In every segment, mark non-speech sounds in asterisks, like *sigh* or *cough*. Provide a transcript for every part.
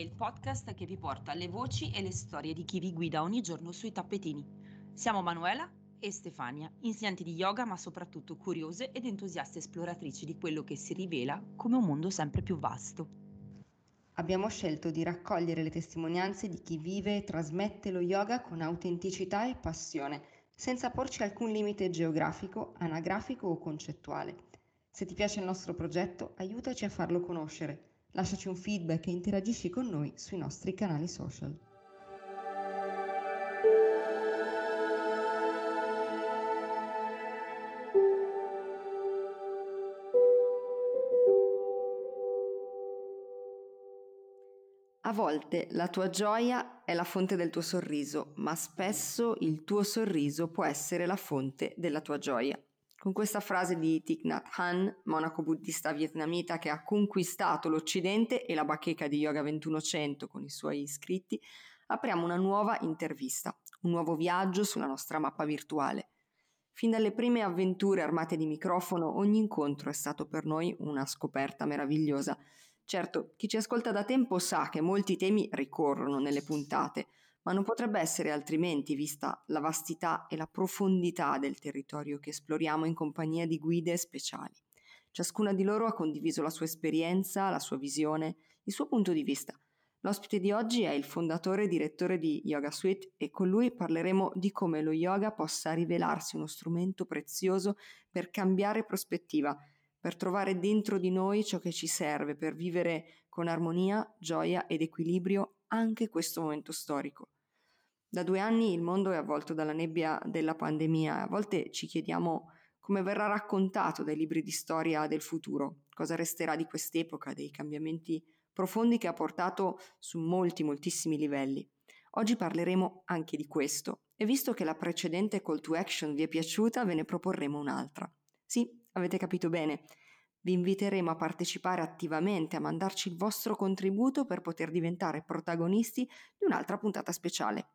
2100 è il podcast che vi porta le voci e le storie di chi vi guida ogni giorno sui tappetini. Siamo Manuela e Stefania, insegnanti di yoga ma soprattutto curiose ed entusiaste esploratrici di quello che si rivela come un mondo sempre più vasto. Abbiamo scelto di raccogliere le testimonianze di chi vive e trasmette lo yoga con autenticità e passione, senza porci alcun limite geografico, anagrafico o concettuale. Se ti piace il nostro progetto, aiutaci a farlo conoscere Lasciaci un feedback e interagisci con noi sui nostri canali social. A volte la tua gioia è la fonte del tuo sorriso, ma spesso il tuo sorriso può essere la fonte della tua gioia. Con questa frase di Thich Nhat Hanh, monaco buddista vietnamita che ha conquistato l'Occidente e la bacheca di Yoga 2100 con i suoi iscritti, apriamo una nuova intervista, un nuovo viaggio sulla nostra mappa virtuale. Fin dalle prime avventure armate di microfono, ogni incontro è stato per noi una scoperta meravigliosa. Certo, chi ci ascolta da tempo sa che molti temi ricorrono nelle puntate, ma non potrebbe essere altrimenti vista la vastità e la profondità del territorio che esploriamo in compagnia di guide speciali. Ciascuna di loro ha condiviso la sua esperienza, la sua visione, il suo punto di vista. L'ospite di oggi è il fondatore e direttore di Yoga Suite e con lui parleremo di come lo yoga possa rivelarsi uno strumento prezioso per cambiare prospettiva, per trovare dentro di noi ciò che ci serve per vivere con armonia, gioia ed equilibrio anche questo momento storico. Da due anni il mondo è avvolto dalla nebbia della pandemia e a volte ci chiediamo come verrà raccontato dai libri di storia del futuro, cosa resterà di quest'epoca, dei cambiamenti profondi che ha portato su molti, moltissimi livelli. Oggi parleremo anche di questo e visto che la precedente call to action vi è piaciuta, ve ne proporremo un'altra. Sì, avete capito bene, vi inviteremo a partecipare attivamente, a mandarci il vostro contributo per poter diventare protagonisti di un'altra puntata speciale.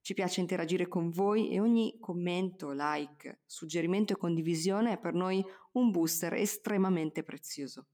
Ci piace interagire con voi e ogni commento, like, suggerimento e condivisione è per noi un booster estremamente prezioso.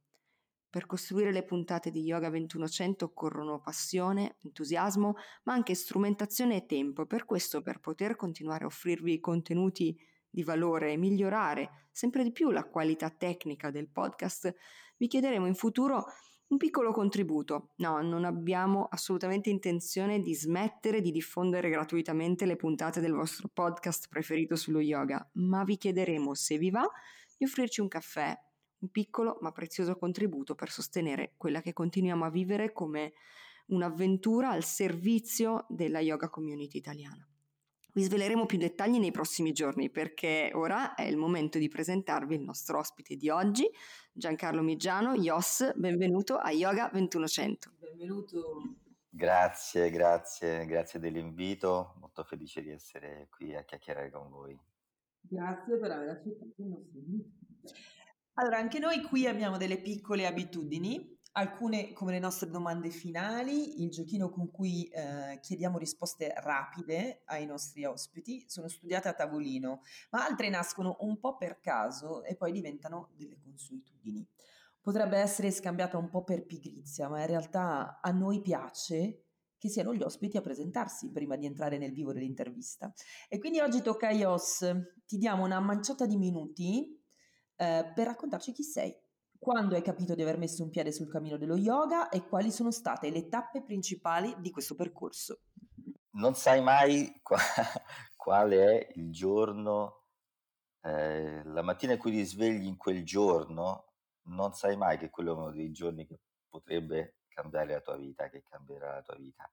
Per costruire le puntate di Yoga 2100 occorrono passione, entusiasmo, ma anche strumentazione e tempo. Per questo, per poter continuare a offrirvi contenuti di valore e migliorare sempre di più la qualità tecnica del podcast, vi chiederemo in futuro un piccolo contributo. No, non abbiamo assolutamente intenzione di smettere di diffondere gratuitamente le puntate del vostro podcast preferito sullo yoga, ma vi chiederemo, se vi va, di offrirci un caffè, un piccolo ma prezioso contributo per sostenere quella che continuiamo a vivere come un'avventura al servizio della yoga community italiana. Vi sveleremo più dettagli nei prossimi giorni perché ora è il momento di presentarvi il nostro ospite di oggi, Giancarlo Miggiano, Yos, benvenuto a Yoga 2100. Benvenuto. Grazie, grazie, grazie dell'invito, molto felice di essere qui a chiacchierare con voi. Grazie per aver accettato il nostro invito. Allora, anche noi qui abbiamo delle piccole abitudini alcune come le nostre domande finali, il giochino con cui eh, chiediamo risposte rapide ai nostri ospiti, sono studiate a tavolino, ma altre nascono un po' per caso e poi diventano delle consuetudini. Potrebbe essere scambiata un po' per pigrizia, ma in realtà a noi piace che siano gli ospiti a presentarsi prima di entrare nel vivo dell'intervista. E quindi oggi tocca a Ios, ti diamo una manciata di minuti eh, per raccontarci chi sei quando hai capito di aver messo un piede sul cammino dello yoga e quali sono state le tappe principali di questo percorso? Non sai mai qua, *laughs* quale è il giorno, eh, la mattina in cui ti svegli in quel giorno, non sai mai che quello è uno dei giorni che potrebbe cambiare la tua vita, che cambierà la tua vita.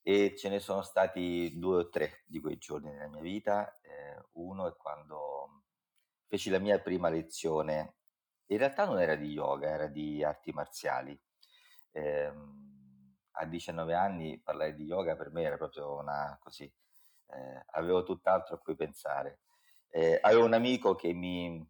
E ce ne sono stati due o tre di quei giorni nella mia vita. Eh, uno è quando feci la mia prima lezione in realtà non era di yoga, era di arti marziali. Eh, a 19 anni parlare di yoga per me era proprio una così, eh, avevo tutt'altro a cui pensare. Eh, avevo un amico che mi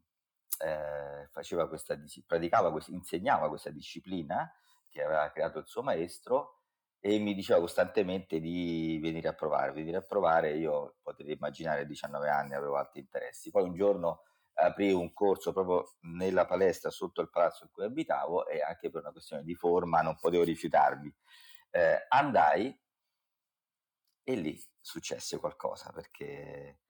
eh, faceva questa, praticava, insegnava questa disciplina che aveva creato il suo maestro e mi diceva costantemente di venire a provare, venire a provare. Io potete immaginare a 19 anni avevo altri interessi. Poi un giorno aprì un corso proprio nella palestra sotto il palazzo in cui abitavo e anche per una questione di forma non potevo rifiutarmi. Eh, andai e lì successe qualcosa perché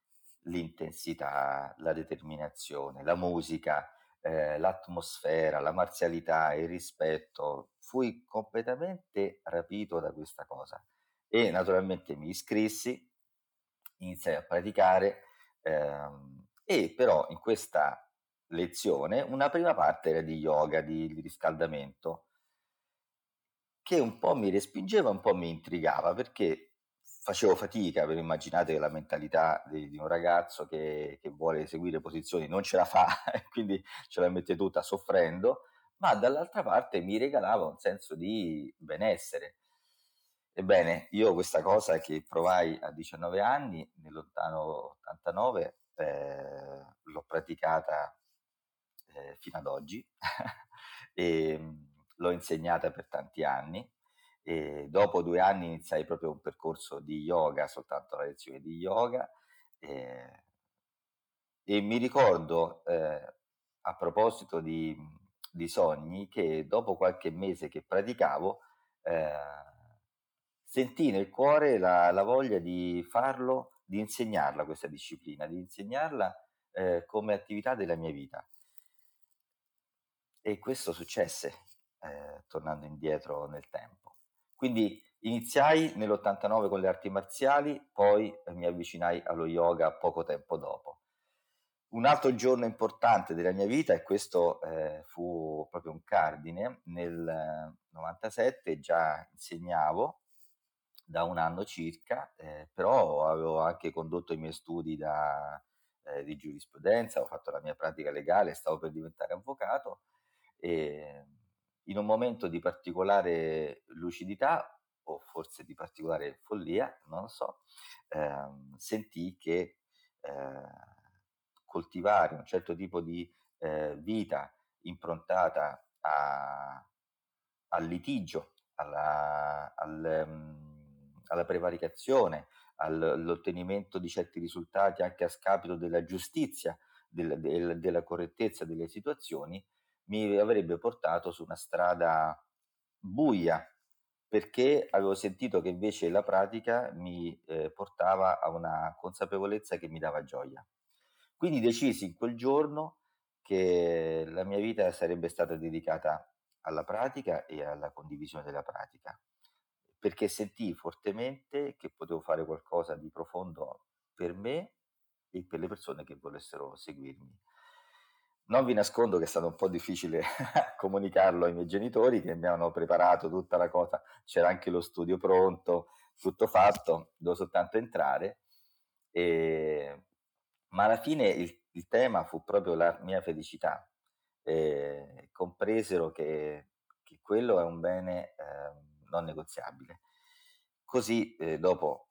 l'intensità, la determinazione, la musica, eh, l'atmosfera, la marzialità, il rispetto, fui completamente rapito da questa cosa e naturalmente mi iscrissi, iniziai a praticare ehm, e però in questa lezione una prima parte era di yoga, di, di riscaldamento, che un po' mi respingeva, un po' mi intrigava perché facevo fatica, per immaginate la mentalità di, di un ragazzo che, che, vuole eseguire posizioni, non ce la fa, *laughs* quindi ce la mette tutta soffrendo, ma dall'altra parte mi regalava un senso di benessere. Ebbene, io questa cosa che provai a 19 anni, nel lontano 89, eh, l'ho praticata eh, fino ad oggi *laughs* e mm, l'ho insegnata per tanti anni e dopo due anni iniziai proprio un percorso di yoga, soltanto la lezione di yoga. E, e mi ricordo, eh, a proposito di, di, sogni, che dopo qualche mese che praticavo, eh, sentii nel cuore la, la, voglia di farlo, di insegnarla questa disciplina, di insegnarla eh, come attività della mia vita. E questo successe, eh, tornando indietro nel tempo. Quindi iniziai nell'89 con le arti marziali, poi eh, mi avvicinai allo yoga poco tempo dopo. Un altro giorno importante della mia vita, e questo eh, fu proprio un cardine, nel 97 già insegnavo da un anno circa, eh, però avevo anche condotto i miei studi da, eh, di giurisprudenza, ho fatto la mia pratica legale, stavo per diventare avvocato e in un momento di particolare lucidità o forse di particolare follia, non lo so, ehm, sentii che eh, coltivare un certo tipo di eh, vita improntata a, al litigio, alla, al, um, alla prevaricazione, all'ottenimento di certi risultati anche a scapito della giustizia, del, del, della correttezza delle situazioni, mi avrebbe portato su una strada buia, perché avevo sentito che invece la pratica mi eh, portava a una consapevolezza che mi dava gioia. Quindi decisi in quel giorno che la mia vita sarebbe stata dedicata alla pratica e alla condivisione della pratica, perché sentii fortemente che potevo fare qualcosa di profondo per me e per le persone che volessero seguirmi. Non vi nascondo che è stato un po' difficile *laughs* comunicarlo ai miei genitori che mi hanno preparato tutta la cosa, c'era anche lo studio pronto, tutto fatto, devo soltanto entrare. E... Ma alla fine il, il, tema fu proprio la mia felicità. E compresero che, che quello è un bene eh, non negoziabile. Così, eh, dopo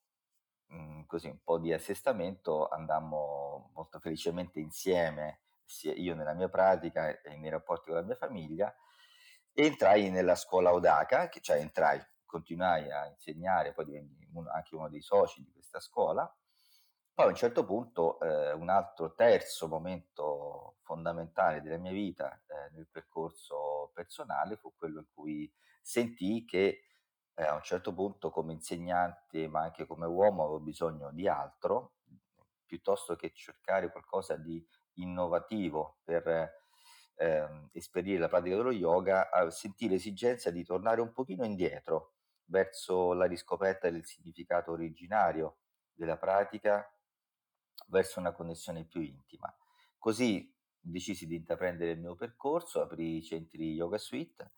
mm, così un po' di assestamento, andammo molto felicemente insieme io nella mia pratica e nei rapporti con la mia famiglia, entrai nella scuola Odaka, che cioè entrai, continuai a insegnare, poi diventai anche uno dei soci di questa scuola. Poi a un certo punto eh, un altro terzo momento fondamentale della mia vita eh, nel percorso personale fu quello in cui sentii che eh, a un certo punto come insegnante ma anche come uomo avevo bisogno di altro piuttosto che cercare qualcosa di innovativo per eh, esperire la pratica dello yoga, sentì l'esigenza di tornare un pochino indietro verso la riscoperta del significato originario della pratica, verso una connessione più intima. Così decisi di intraprendere il mio percorso, aprì i centri Yoga Suite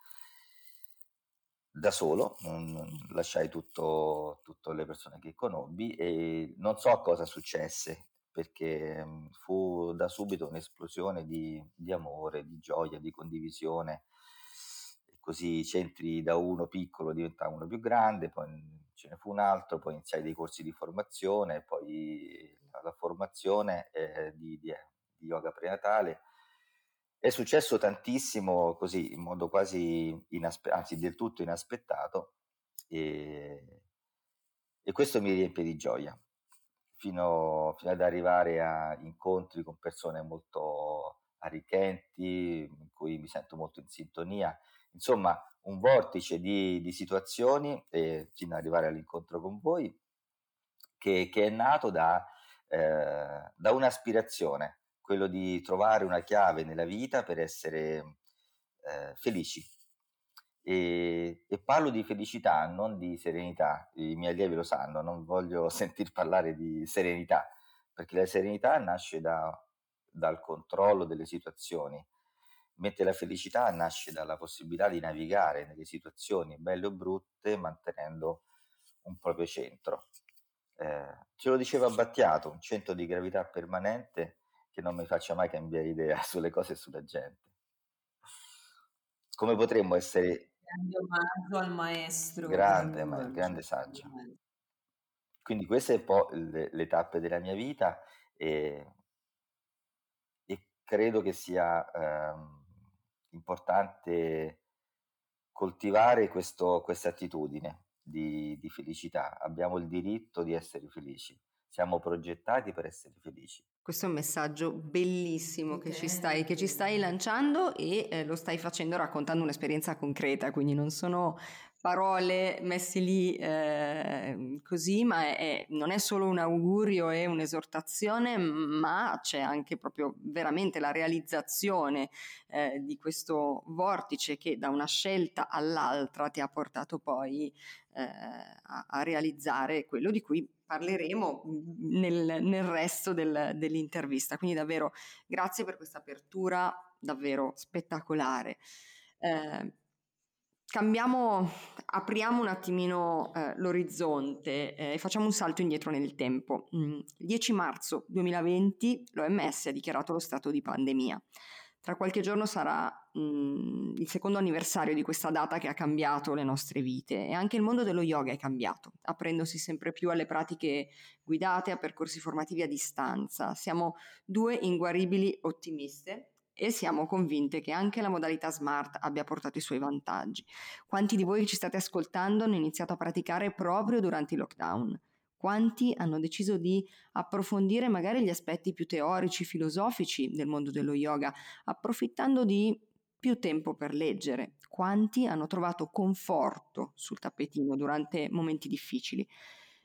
da solo, lasciai tutto, tutte le persone che conobbi e non so cosa successe perché mhmm, fu da subito un'esplosione di, di amore, di gioia, di condivisione. Così i centri da uno piccolo diventavano più grande, poi ce ne fu un altro, poi iniziai dei corsi di formazione, poi la, la formazione eh, di, di, di yoga prenatale. È successo tantissimo così, in modo quasi inaspettato, anzi del tutto inaspettato, e, e questo mi riempie di gioia fino, fino ad arrivare a incontri con persone molto arricchenti, in cui mi sento molto in sintonia. Insomma, un vortice di, di situazioni eh, fino ad arrivare all'incontro con voi, che, che è nato da, eh, da un'aspirazione, quello di trovare una chiave nella vita per essere eh, felici. E, e, parlo di felicità, non di serenità. I miei allievi lo sanno, non voglio *laughs* sentir parlare di serenità, perché la serenità nasce da, dal controllo delle situazioni, mentre la felicità nasce dalla possibilità di navigare nelle situazioni belle o brutte mantenendo un proprio centro. Eh, ce lo diceva Battiato, un centro di gravità permanente che non mi faccia mai cambiare idea *laughs* sulle cose e sulla gente. Come potremmo essere... Grande omaggio al maestro. Grande, ma, grande saggio. Quindi queste sono un po' le, le tappe della mia vita e, e credo che sia ehm, importante coltivare questa attitudine di, di felicità. Abbiamo il diritto di essere felici. Siamo progettati per essere felici. Questo è un messaggio bellissimo che ci stai, che ci stai lanciando e eh, lo stai facendo raccontando un'esperienza concreta, quindi non sono parole messe lì eh, così, ma è, è, non è solo un augurio e un'esortazione, ma c'è anche proprio veramente la realizzazione eh, di questo vortice che da una scelta all'altra ti ha portato poi eh, a, a, realizzare quello di cui parleremo nel, nel resto del, dell'intervista. Quindi davvero grazie per questa apertura davvero spettacolare. Eh, cambiamo, apriamo un attimino eh, l'orizzonte eh, e facciamo un salto indietro nel tempo. Mm, il 10 marzo 2020 l'OMS ha dichiarato lo stato di pandemia. Tra qualche giorno sarà mh, mm, il secondo anniversario di questa data che ha cambiato le nostre vite e anche il mondo dello yoga è cambiato, aprendosi sempre più alle pratiche guidate, a percorsi formativi a distanza. Siamo due inguaribili ottimiste e siamo convinte che anche la modalità smart abbia portato i suoi vantaggi. Quanti di voi che ci state ascoltando hanno iniziato a praticare proprio durante il lockdown? Quanti hanno deciso di approfondire magari gli aspetti più teorici, filosofici del mondo dello yoga, approfittando di più tempo per leggere? Quanti hanno trovato conforto sul tappetino durante momenti difficili?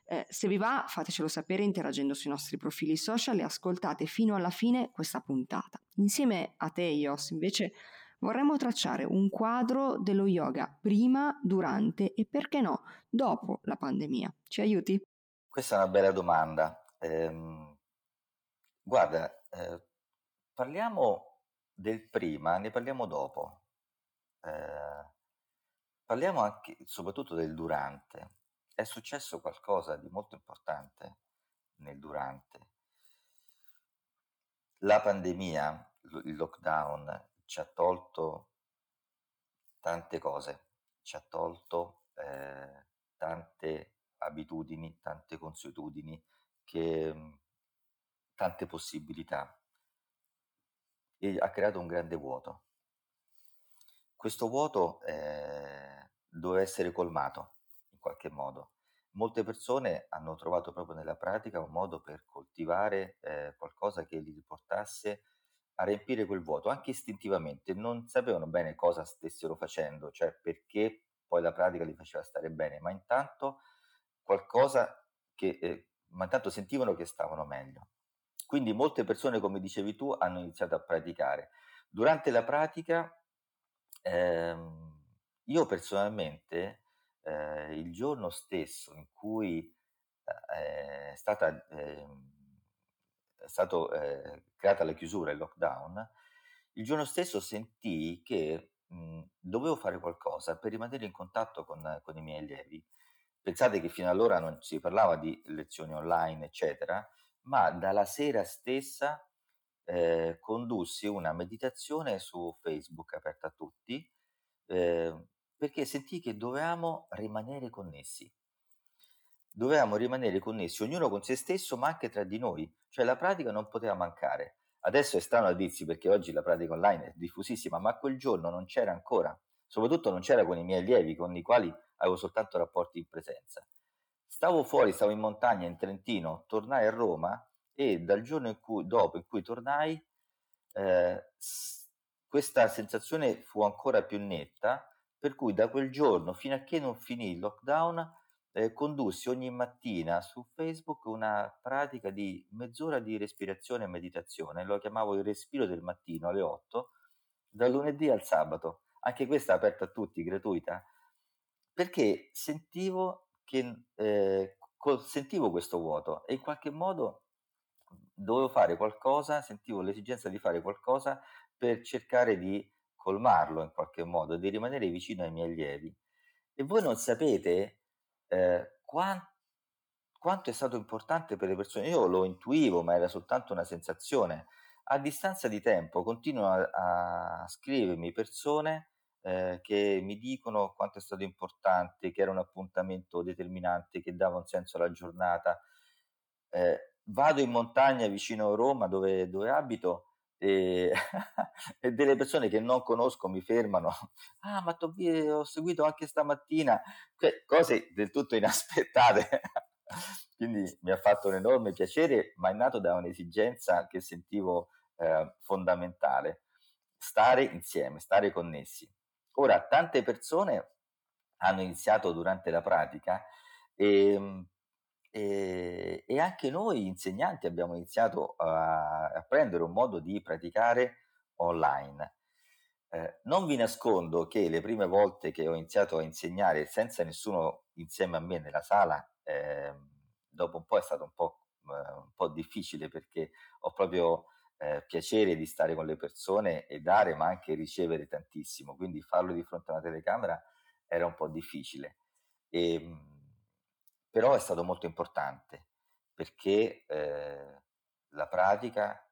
Eh, se vi va, fatecelo sapere interagendo sui nostri profili social e ascoltate fino alla fine questa puntata. Insieme a te, Ios, invece, vorremmo tracciare un quadro dello yoga prima, durante e perché no, dopo la pandemia. Ci aiuti? Questa è una bella domanda. Ehm, guarda, eh, parliamo del prima, ne parliamo dopo. Eh, parliamo anche, soprattutto del durante è successo qualcosa di molto importante nel durante. La pandemia, il lockdown, ci ha tolto tante cose, ci ha tolto eh, tante abitudini, tante consuetudini, che, tante possibilità e ha creato un grande vuoto. Questo vuoto eh, doveva essere colmato qualche modo. Molte persone hanno trovato proprio nella pratica un modo per coltivare eh, qualcosa che li riportasse a riempire quel vuoto, anche istintivamente, non sapevano bene cosa stessero facendo, cioè perché poi la pratica li faceva stare bene, ma intanto qualcosa che, eh, ma intanto sentivano che stavano meglio. Quindi molte persone, come dicevi tu, hanno iniziato a praticare. Durante la pratica, ehm, io personalmente eh, il giorno stesso in cui eh, è stata eh, è stato eh, creata la chiusura, il lockdown, il giorno stesso sentii che mh, dovevo fare qualcosa per rimanere in contatto con, con, i miei allievi. Pensate che fino allora non si parlava di lezioni online, eccetera, ma dalla sera stessa eh, condussi una meditazione su Facebook aperta a tutti, eh, perché sentii che dovevamo rimanere connessi. Dovevamo rimanere connessi, ognuno con se stesso, ma anche tra di noi, cioè la pratica non poteva mancare. Adesso è strano a dirsi perché oggi la pratica online è diffusissima, ma quel giorno non c'era ancora, soprattutto non c'era con i miei allievi con i quali avevo soltanto rapporti in presenza. Stavo fuori, stavo in montagna in Trentino, tornai a Roma e dal giorno in cui, dopo in cui tornai, eh, questa sensazione fu ancora più netta, per cui da quel giorno fino a che non finì il lockdown eh, condussi ogni mattina su Facebook una pratica di mezz'ora di respirazione e meditazione, lo chiamavo il respiro del mattino alle 8, dal lunedì al sabato. Anche questa aperta a tutti, gratuita, perché sentivo che eh, sentivo questo vuoto e in qualche modo dovevo fare qualcosa, sentivo l'esigenza di fare qualcosa per cercare di colmarlo in qualche modo, di rimanere vicino ai miei allievi. E voi non sapete eh, quant- quanto è stato importante per le persone. Io lo intuivo, ma era soltanto una sensazione. A distanza di tempo continuano a, a scrivermi persone eh, che mi dicono quanto è stato importante, che era un appuntamento determinante, che dava un senso alla giornata. Eh, vado in montagna vicino a Roma, dove, dove abito, e, *laughs* e, delle persone che non conosco mi fermano. Ah, ma ho seguito anche stamattina, cose del tutto inaspettate. *laughs* Quindi mi ha fatto un enorme piacere, ma è nato da un'esigenza che sentivo eh, fondamentale, stare insieme, stare connessi. Ora, tante persone hanno iniziato durante la pratica e, ehm, e, e anche noi insegnanti abbiamo iniziato a, a, prendere un modo di praticare online. Eh, non vi nascondo che le prime volte che ho iniziato a insegnare senza nessuno insieme a me nella sala, eh, dopo un po' è stato un po', eh, un po difficile perché ho proprio eh, piacere di stare con le persone e dare, ma anche ricevere tantissimo. Quindi farlo di fronte a una telecamera era un po' difficile. E, ehm, però è stato molto importante perché eh, la pratica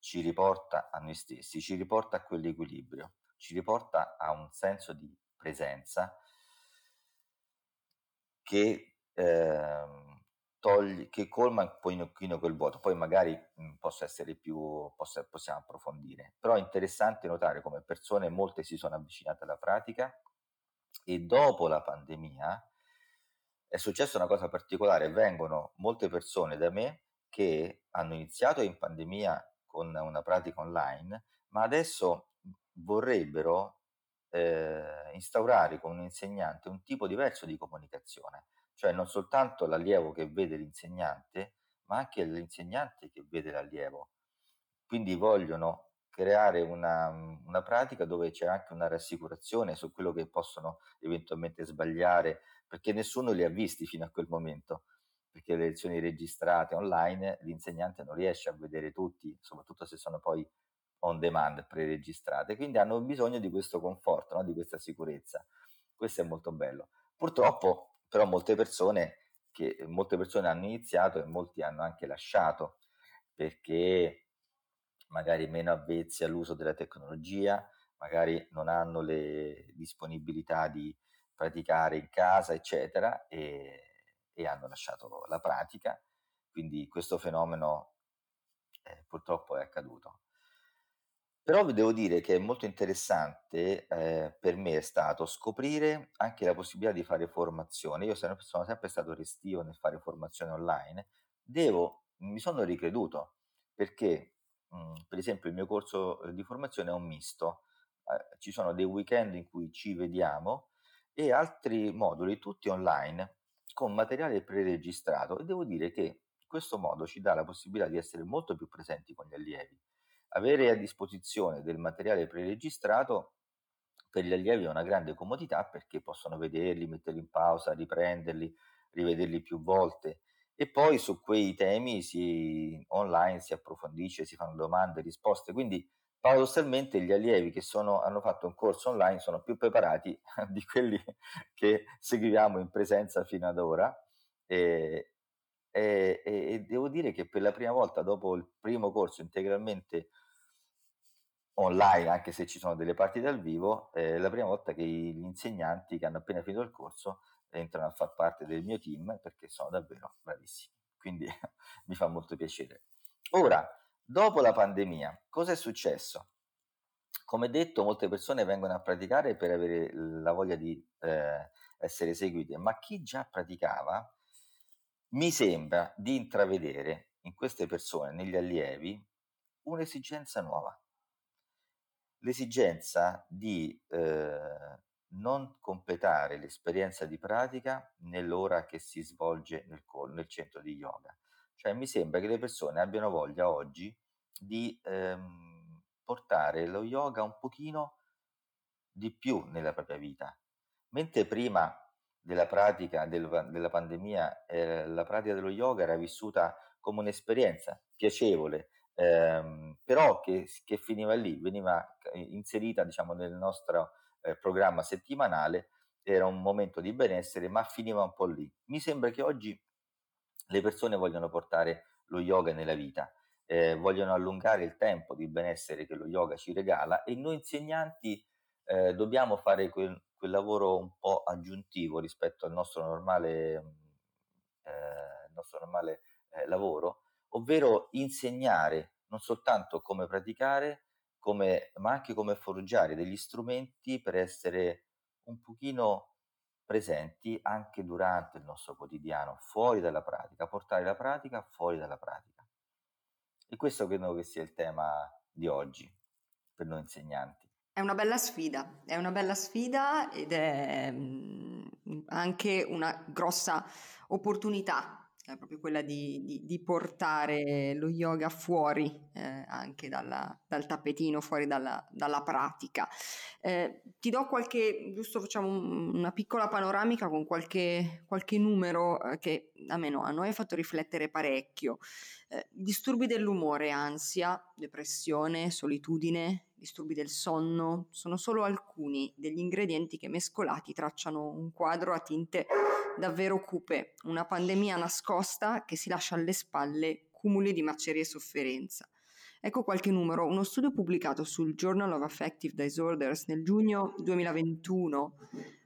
ci riporta a noi stessi, ci riporta a quell'equilibrio, ci riporta a un senso di presenza che eh, togli, che colma un pochino quel vuoto. Poi magari mh, mm, posso essere più, posso, possiamo approfondire. Però è interessante notare come persone, molte si sono avvicinate alla pratica e dopo la pandemia è successa una cosa particolare, vengono molte persone da me che hanno iniziato in pandemia con una pratica online, ma adesso vorrebbero eh, instaurare con un insegnante un tipo diverso di comunicazione cioè non soltanto l'allievo che vede l'insegnante, ma anche l'insegnante che vede l'allievo. Quindi vogliono creare una, una, pratica dove c'è anche una rassicurazione su quello che possono eventualmente sbagliare, perché nessuno li ha visti fino a quel momento, perché le lezioni registrate online l'insegnante non riesce a vedere tutti, soprattutto se sono poi on demand, preregistrate, quindi hanno bisogno di questo conforto, no? di questa sicurezza. Questo è molto bello. Purtroppo però molte persone, che, molte persone hanno iniziato e molti hanno anche lasciato perché magari meno avvezzi all'uso della tecnologia, magari non hanno le disponibilità di praticare in casa, eccetera, e, e hanno lasciato la pratica. Quindi questo fenomeno eh, purtroppo è accaduto. Però vi devo dire che è molto interessante, eh, per me è stato scoprire anche la possibilità di fare formazione. Io sono, sempre stato restio nel fare formazione online. Devo, mi sono ricreduto perché, mh, mm, per esempio, il mio corso eh, di formazione è un misto. Eh, ci sono dei weekend in cui ci vediamo e altri moduli tutti online con materiale preregistrato e devo dire che questo modo ci dà la possibilità di essere molto più presenti con gli allievi avere a disposizione del materiale preregistrato per gli allievi è una grande comodità perché possono vederli, metterli in pausa, riprenderli, rivederli più volte. E poi su quei temi si, online si approfondisce, si fanno domande, risposte, quindi paradossalmente gli allievi che sono, hanno fatto un corso online sono più preparati *laughs* di quelli che seguiamo in presenza fino ad ora. E, e, e, devo dire che per la prima volta dopo il primo corso integralmente online, anche se ci sono delle parti dal vivo, è la prima volta che gli insegnanti che hanno appena finito il corso entrano a far parte del mio team perché sono davvero bravissimi. Quindi *laughs* mi fa molto piacere. Ora, dopo la pandemia, cosa è successo? Come detto, molte persone vengono a praticare per avere la voglia di eh, essere seguite, ma chi già praticava mi sembra di intravedere in queste persone, negli allievi, un'esigenza nuova. L'esigenza di eh, non completare l'esperienza di pratica nell'ora che si svolge nel, nel centro di yoga. Cioè mi sembra che le persone abbiano voglia oggi di ehm, portare lo yoga un pochino di più nella propria vita. Mentre prima della pratica del, della pandemia, eh, la pratica dello yoga era vissuta come un'esperienza piacevole, ehm, però che, che, finiva lì, veniva inserita diciamo, nel nostro eh, programma settimanale, era un momento di benessere, ma finiva un po' lì. Mi sembra che oggi le persone vogliono portare lo yoga nella vita, eh, vogliono allungare il tempo di benessere che lo yoga ci regala e noi insegnanti eh, dobbiamo fare quel, quel, lavoro un po' aggiuntivo rispetto al nostro normale, eh, nostro normale eh, lavoro, ovvero insegnare non soltanto come praticare, come, ma anche come forgiare degli strumenti per essere un pochino presenti anche durante il nostro quotidiano, fuori dalla pratica, portare la pratica fuori dalla pratica. E questo credo che sia il tema di oggi per noi insegnanti. È una bella sfida, è una bella sfida ed è mm, anche una grossa opportunità è proprio quella di, di, di, portare lo yoga fuori eh, anche dalla, dal tappetino, fuori dalla, dalla pratica. Eh, ti do qualche, giusto facciamo un, una piccola panoramica con qualche, qualche numero eh, che almeno a noi ha fatto riflettere parecchio. Eh, disturbi dell'umore, ansia, depressione, solitudine, disturbi del sonno sono solo alcuni degli ingredienti che mescolati tracciano un quadro a tinte davvero cupe, una pandemia nascosta che si lascia alle spalle cumuli di macerie e sofferenza. Ecco qualche numero. Uno studio pubblicato sul Journal of Affective Disorders nel giugno 2021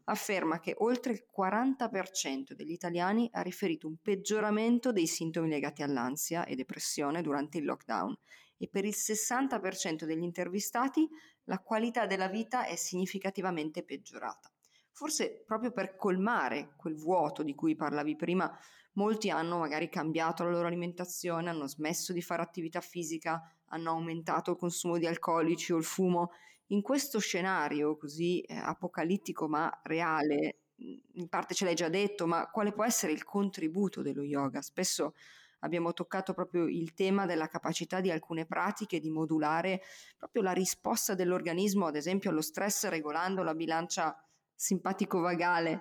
afferma che oltre il 40% degli italiani ha riferito un peggioramento dei sintomi legati all'ansia e depressione durante il lockdown e per il 60% degli intervistati la qualità della vita è significativamente peggiorata. Forse proprio per colmare quel vuoto di cui parlavi prima, molti hanno magari cambiato la loro alimentazione, hanno smesso di fare attività fisica, hanno aumentato il consumo di alcolici o il fumo. In questo scenario così eh, apocalittico ma reale, in parte ce l'hai già detto, ma quale può essere il contributo dello yoga? Spesso abbiamo toccato proprio il tema della capacità di alcune pratiche di modulare proprio la risposta dell'organismo, ad esempio allo stress, regolando la bilancia simpatico-vagale,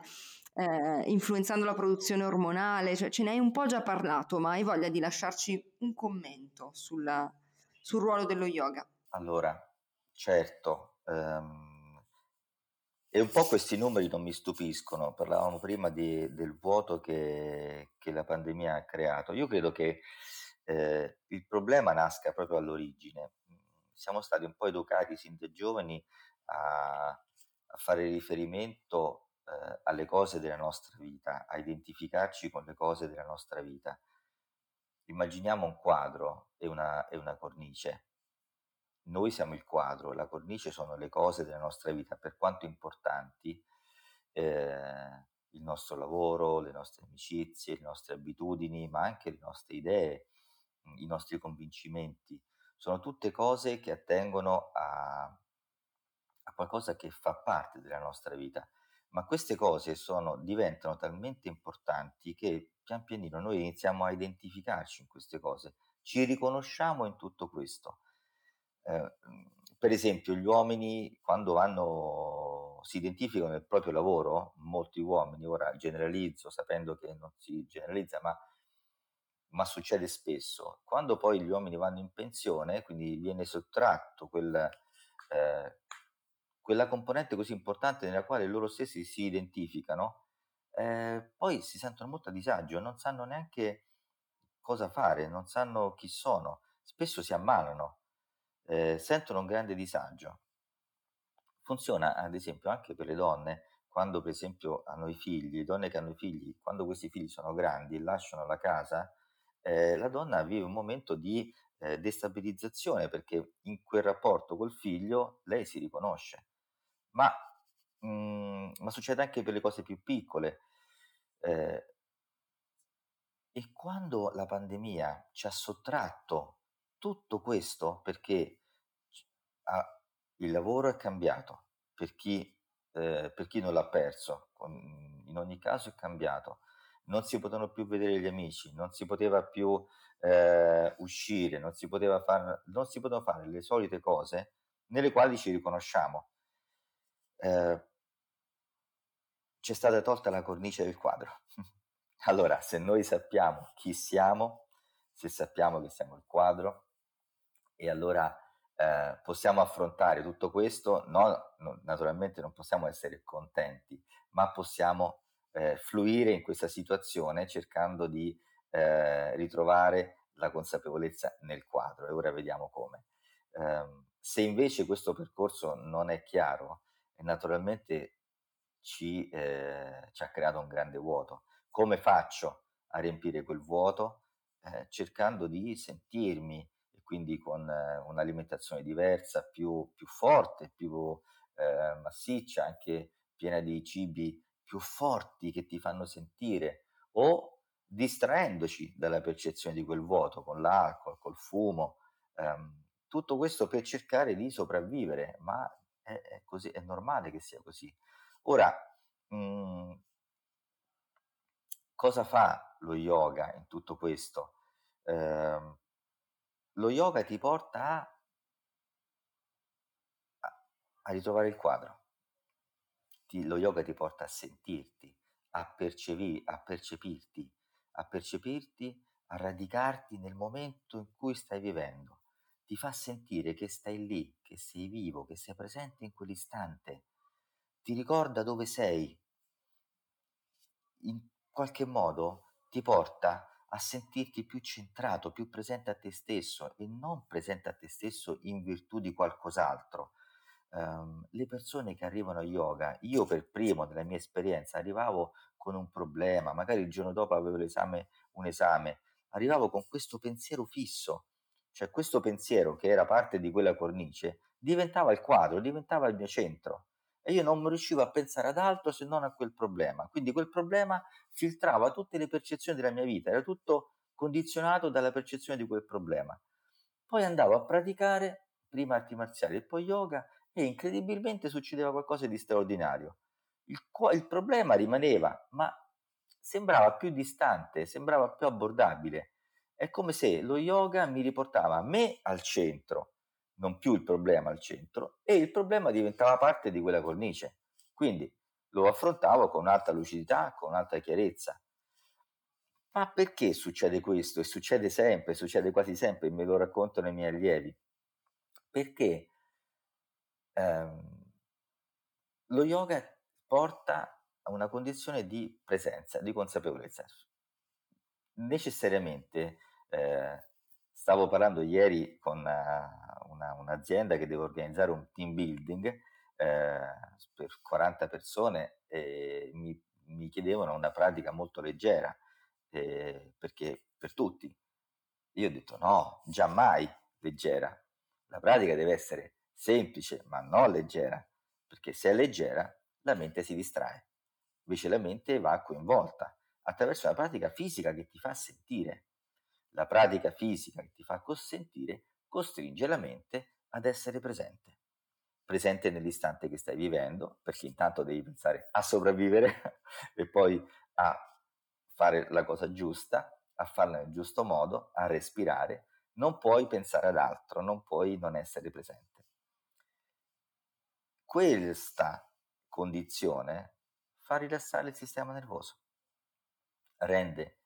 eh, influenzando la produzione ormonale, cioè ce ne hai un po' già parlato, ma hai voglia di lasciarci un commento sulla, sul ruolo dello yoga? Allora, certo, um, e un po' questi numeri non mi stupiscono, parlavamo prima di, del vuoto che, che, la pandemia ha creato. Io credo che eh, il problema nasca proprio all'origine. Siamo stati un po' educati sin da giovani a a fare riferimento eh, alle cose della nostra vita, a identificarci con le cose della nostra vita. Immaginiamo un quadro e una, e una cornice. Noi siamo il quadro, la cornice sono le cose della nostra vita, per quanto importanti, eh, il nostro lavoro, le nostre amicizie, le nostre abitudini, ma anche le nostre idee, i nostri convincimenti. Sono tutte cose che attengono a, a qualcosa che fa parte della nostra vita. Ma queste cose sono, diventano talmente importanti che pian pianino noi iniziamo a identificarci in queste cose, ci riconosciamo in tutto questo. Eh, per esempio, gli uomini quando vanno, si identificano nel proprio lavoro, molti uomini, ora generalizzo sapendo che non si generalizza, ma, ma succede spesso, quando poi gli uomini vanno in pensione, quindi viene sottratto quel, eh, quella componente così importante nella quale loro stessi si identificano, eh, poi si sentono molto a disagio, non sanno neanche cosa fare, non sanno chi sono, spesso si ammalano, eh, sentono un grande disagio. Funziona ad esempio anche per le donne, quando per esempio hanno i figli, donne che hanno i figli, quando questi figli sono grandi e lasciano la casa, eh, la donna vive un momento di eh, destabilizzazione perché in quel rapporto col figlio lei si riconosce ma, mhmm, ma succede anche per le cose più piccole. Eh, E quando la pandemia ci ha sottratto tutto questo, perché il lavoro è cambiato, per chi, eh, per chi non l'ha perso, in ogni caso è cambiato, non si potevano più vedere gli amici, non si poteva più eh, uscire, non si, poteva far, non si potevano fare le solite cose nelle quali ci riconosciamo. Eh, c'è stata tolta la cornice del quadro. *laughs* allora, se noi sappiamo chi siamo, se sappiamo che siamo il quadro, e allora eh, possiamo affrontare tutto questo, no, no, naturalmente non possiamo essere contenti, ma possiamo eh, fluire in questa situazione cercando di eh, ritrovare la consapevolezza nel quadro e ora vediamo come. Eh, se invece questo percorso non è chiaro, naturalmente ci, eh, ci, ha creato un grande vuoto. Come faccio a riempire quel vuoto? Eh, cercando di sentirmi quindi con eh, un'alimentazione diversa, più, più forte, più eh, massiccia, anche piena di cibi più forti che ti fanno sentire o distraendoci dalla percezione di quel vuoto con l'alcol, col fumo, ehm, tutto questo per cercare di sopravvivere, ma è, è, così, è normale che sia così. Ora, mh, mhmm, cosa fa lo yoga in tutto questo? Eh, lo yoga ti porta a, a, a ritrovare il quadro ti, lo yoga ti porta a sentirti, a, percepi, a percepirti, a percepirti, a radicarti nel momento in cui stai vivendo. Ti fa sentire che stai lì, che sei vivo, che sei presente in quell'istante. Ti ricorda dove sei. In qualche modo ti porta a sentirti più centrato, più presente a te stesso e non presente a te stesso in virtù di qualcos'altro, um, le persone che arrivano a yoga, io per primo nella mia esperienza arrivavo con un problema, magari il giorno dopo avevo l'esame, un esame, arrivavo con questo pensiero fisso, cioè questo pensiero che era parte di quella cornice diventava il quadro, diventava il mio centro e io non riuscivo a pensare ad altro se non a quel problema. Quindi quel problema filtrava tutte le percezioni della mia vita, era tutto condizionato dalla percezione di quel problema. Poi andavo a praticare prima arti marziali e poi yoga e incredibilmente succedeva qualcosa di straordinario. Il, il problema rimaneva, ma sembrava più distante, sembrava più abbordabile. È come se lo yoga mi riportava me al centro, non più il problema al centro, e il problema diventava parte di quella cornice. Quindi lo affrontavo con un'alta lucidità, con un'alta chiarezza. Ma perché succede questo? E succede sempre, succede quasi sempre, me lo raccontano i miei allievi. Perché ehm, lo yoga porta a una condizione di presenza, di consapevolezza. Necessariamente, eh, stavo parlando ieri con una, una, un'azienda che deve organizzare un team building eh, per 40 persone e mi, mi, chiedevano una pratica molto leggera, eh, perché per tutti. Io ho detto no, giammai leggera. La pratica deve essere semplice, ma non leggera, perché se è leggera la mente si distrae, invece la mente va coinvolta attraverso una pratica fisica che ti fa sentire. La pratica fisica che ti fa consentire costringe la mente ad essere presente, presente nell'istante che stai vivendo, perché intanto devi pensare a sopravvivere *laughs* e poi a fare la cosa giusta, a farla nel giusto modo, a respirare, non puoi pensare ad altro, non puoi non essere presente. Questa condizione fa rilassare il sistema nervoso, rende,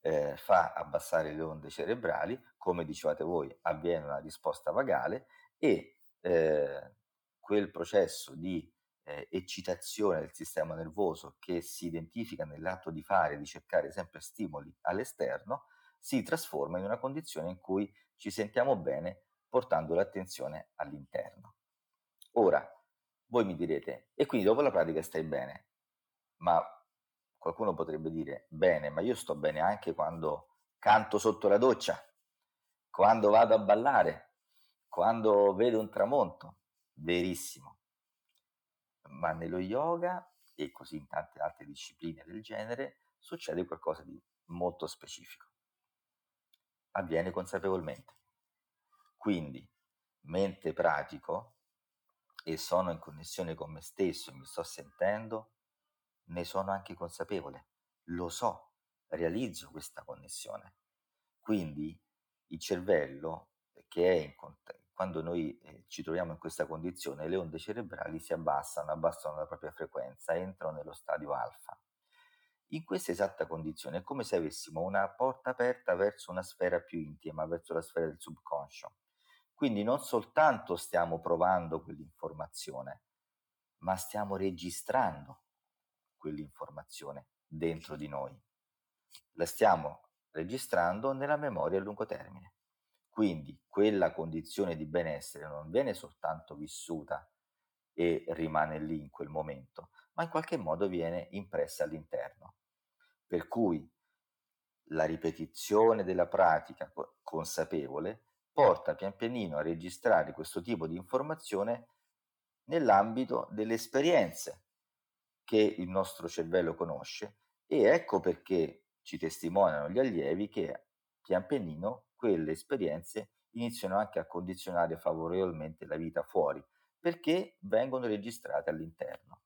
eh, fa abbassare le onde cerebrali, come dicevate voi, avviene una risposta vagale e eh, quel processo di eh, eccitazione del sistema nervoso che si identifica nell'atto di fare, di cercare sempre stimoli all'esterno, si trasforma in una condizione in cui ci sentiamo bene portando l'attenzione all'interno. Ora, voi mi direte, e quindi dopo la pratica stai bene, ma qualcuno potrebbe dire, bene, ma io sto bene anche quando canto sotto la doccia, quando vado a ballare, quando vedo un tramonto. Verissimo. Ma nello yoga e così in tante altre discipline del genere succede qualcosa di molto specifico. Avviene consapevolmente. Quindi, mentre pratico e sono in connessione con me stesso mi sto sentendo, ne sono anche consapevole, lo so, realizzo questa connessione. Quindi il cervello, che è in contatto, quando noi eh, ci troviamo in questa condizione, le onde cerebrali si abbassano, abbassano la propria frequenza, entrano nello stadio alfa. In questa esatta condizione è come se avessimo una porta aperta verso una sfera più intima, verso la sfera del subconscio. Quindi non soltanto stiamo provando quell'informazione, ma stiamo registrando quell'informazione dentro di noi. La stiamo registrando nella memoria a lungo termine. Quindi quella condizione di benessere non viene soltanto vissuta e rimane lì in quel momento, ma in qualche modo viene impressa all'interno. Per cui la ripetizione della pratica consapevole porta pian pianino a registrare questo tipo di informazione nell'ambito delle esperienze che il nostro cervello conosce e ecco perché ci testimoniano gli allievi che pian pianino quelle esperienze iniziano anche a condizionare favorevolmente la vita fuori, perché vengono registrate all'interno.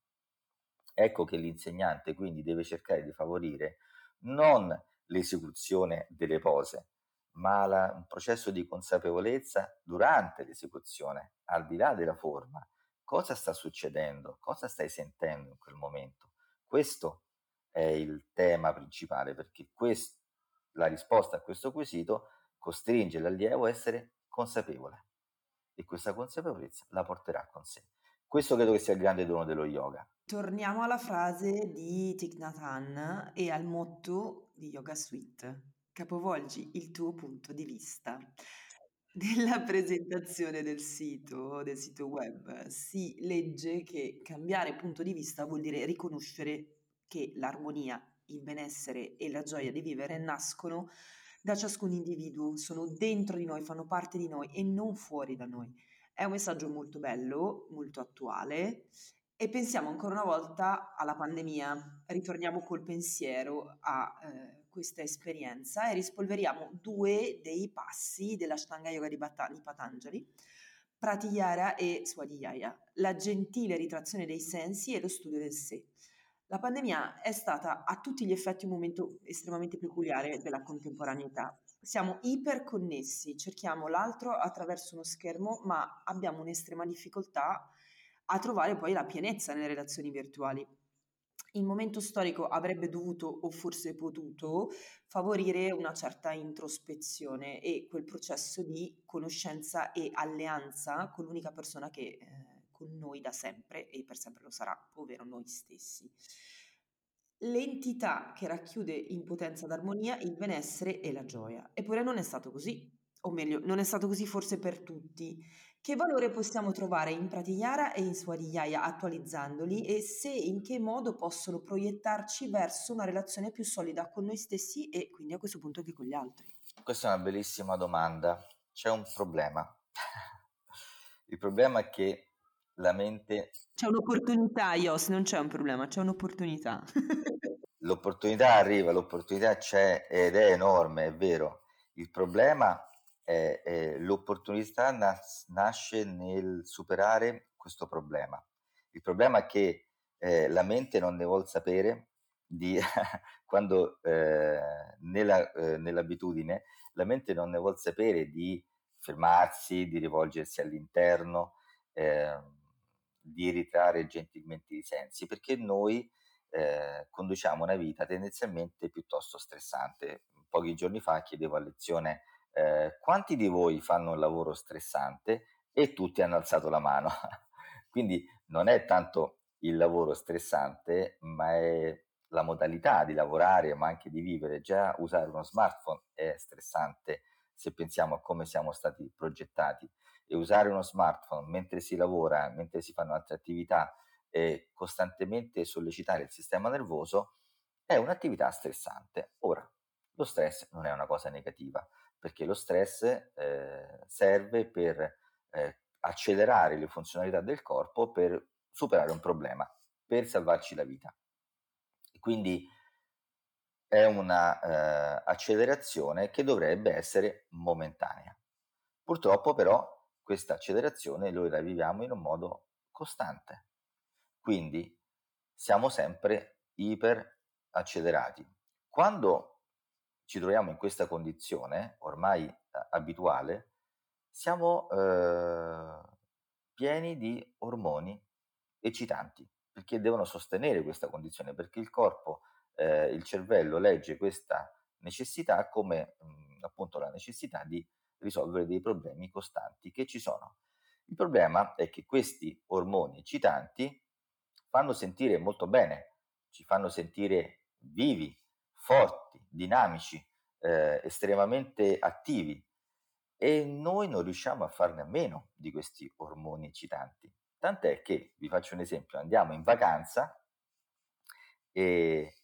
Ecco che l'insegnante quindi deve cercare di favorire non l'esecuzione delle pose, ma la, un processo di consapevolezza durante l'esecuzione, al di là della forma. Cosa sta succedendo? Cosa stai sentendo in quel momento? Questo è il tema principale, perché questo, la risposta a questo quesito costringe l'allievo a essere consapevole e questa consapevolezza la porterà con sé. Questo credo che sia il grande dono dello yoga. Torniamo alla frase di Thich Nhat Hanh e al motto di Yoga Suite. Capovolgi il tuo punto di vista. Nella presentazione del sito, del sito web, si legge che cambiare punto di vista vuol dire riconoscere che l'armonia, il benessere e la gioia di vivere nascono da ciascun individuo, sono dentro di noi, fanno parte di noi e non fuori da noi. È un messaggio molto bello, molto attuale e pensiamo ancora una volta alla pandemia, ritorniamo col pensiero a eh, questa esperienza e rispolveriamo due dei passi della Shtanga Yoga di, Bat- di Patanjali, Pratiyara e Swadhyaya, la gentile ritrazione dei sensi e lo studio del sé. La pandemia è stata a tutti gli effetti un momento estremamente peculiare della contemporaneità. Siamo iperconnessi, cerchiamo l'altro attraverso uno schermo, ma abbiamo un'estrema difficoltà a trovare poi la pienezza nelle relazioni virtuali. Il momento storico avrebbe dovuto o forse potuto favorire una certa introspezione e quel processo di conoscenza e alleanza con l'unica persona che eh, con noi da sempre e per sempre lo sarà, ovvero noi stessi. L'entità che racchiude in potenza d'armonia il benessere e la gioia. Eppure non è stato così, o meglio, non è stato così forse per tutti. Che valore possiamo trovare in Pratiyara e in Swadhyaya attualizzandoli e se in che modo possono proiettarci verso una relazione più solida con noi stessi e quindi a questo punto anche con gli altri? Questa è una bellissima domanda. C'è un problema. *laughs* Il problema è che la mente... C'è un'opportunità, Ios, non c'è un problema, c'è un'opportunità. *laughs* l'opportunità arriva, l'opportunità c'è ed è enorme, è vero. Il problema è, è l'opportunità nas- nasce nel superare questo problema. Il problema è che eh, la mente non ne vuole sapere di *laughs* quando eh, nella, eh, nell'abitudine la mente non ne vuole sapere di fermarsi, di rivolgersi all'interno. Eh, di ritrarre gentilmente i sensi, perché noi eh, conduciamo una vita tendenzialmente piuttosto stressante. Pochi giorni fa chiedevo a lezione eh, quanti di voi fanno un lavoro stressante e tutti hanno alzato la mano. *laughs* Quindi non è tanto il lavoro stressante, ma è la modalità di lavorare, ma anche di vivere. Già usare uno smartphone è stressante se pensiamo a come siamo stati progettati e usare uno smartphone mentre si lavora, mentre si fanno altre attività e costantemente sollecitare il sistema nervoso è un'attività stressante. Ora, lo stress non è una cosa negativa, perché lo stress eh, serve per eh, accelerare le funzionalità del corpo per superare un problema, per salvarci la vita. quindi è una eh, che dovrebbe essere momentanea. Purtroppo però questa accelerazione noi la viviamo in un modo costante, quindi siamo sempre iper accelerati. Quando ci troviamo in questa condizione ormai eh, abituale, siamo eh, pieni di ormoni eccitanti, perché devono sostenere questa condizione, perché il corpo, eh, il cervello legge questa necessità come mh, mm, appunto la necessità di risolvere dei problemi costanti che ci sono. Il problema è che questi ormoni eccitanti fanno sentire molto bene, ci fanno sentire vivi, forti, dinamici, eh, estremamente attivi e noi non riusciamo a farne a meno di questi ormoni eccitanti. Tant'è che, vi faccio un esempio, andiamo in vacanza e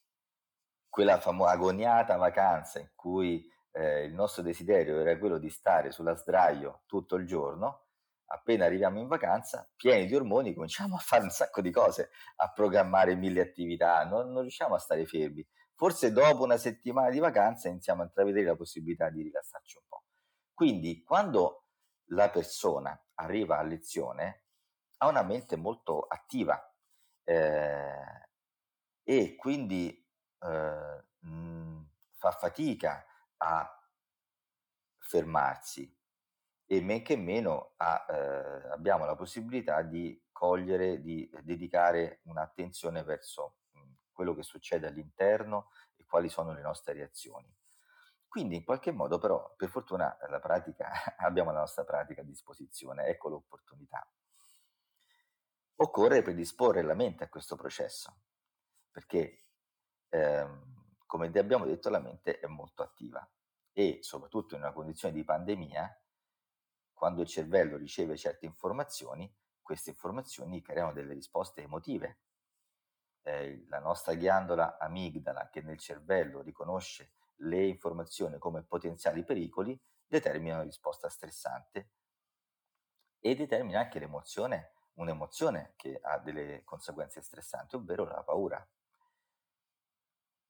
quella famosa agoniata vacanza in cui eh, il nostro desiderio era quello di stare sulla sdraio tutto il giorno, appena arriviamo in vacanza, pieni di ormoni, cominciamo a fare un sacco di cose, a programmare mille attività, non, non riusciamo a stare fermi. Forse dopo una settimana di vacanza iniziamo a intravedere la possibilità di rilassarci un po'. Quindi quando la persona arriva a lezione ha una mente molto attiva eh, e quindi eh, mh, fa fatica a fermarsi e men che meno a, eh, abbiamo la possibilità di cogliere, di dedicare un'attenzione verso quello che succede all'interno e quali sono le nostre reazioni. Quindi in qualche modo però, per fortuna, la pratica, *laughs* abbiamo la nostra pratica a disposizione, ecco l'opportunità occorre predisporre la mente a questo processo, perché ehm, come abbiamo detto la mente è molto attiva e soprattutto in una condizione di pandemia, quando il cervello riceve certe informazioni, queste informazioni creano delle risposte emotive. Eh, la nostra ghiandola amigdala che nel cervello riconosce le informazioni come potenziali pericoli determina una risposta stressante e determina anche l'emozione un'emozione che ha delle conseguenze stressanti, ovvero la paura.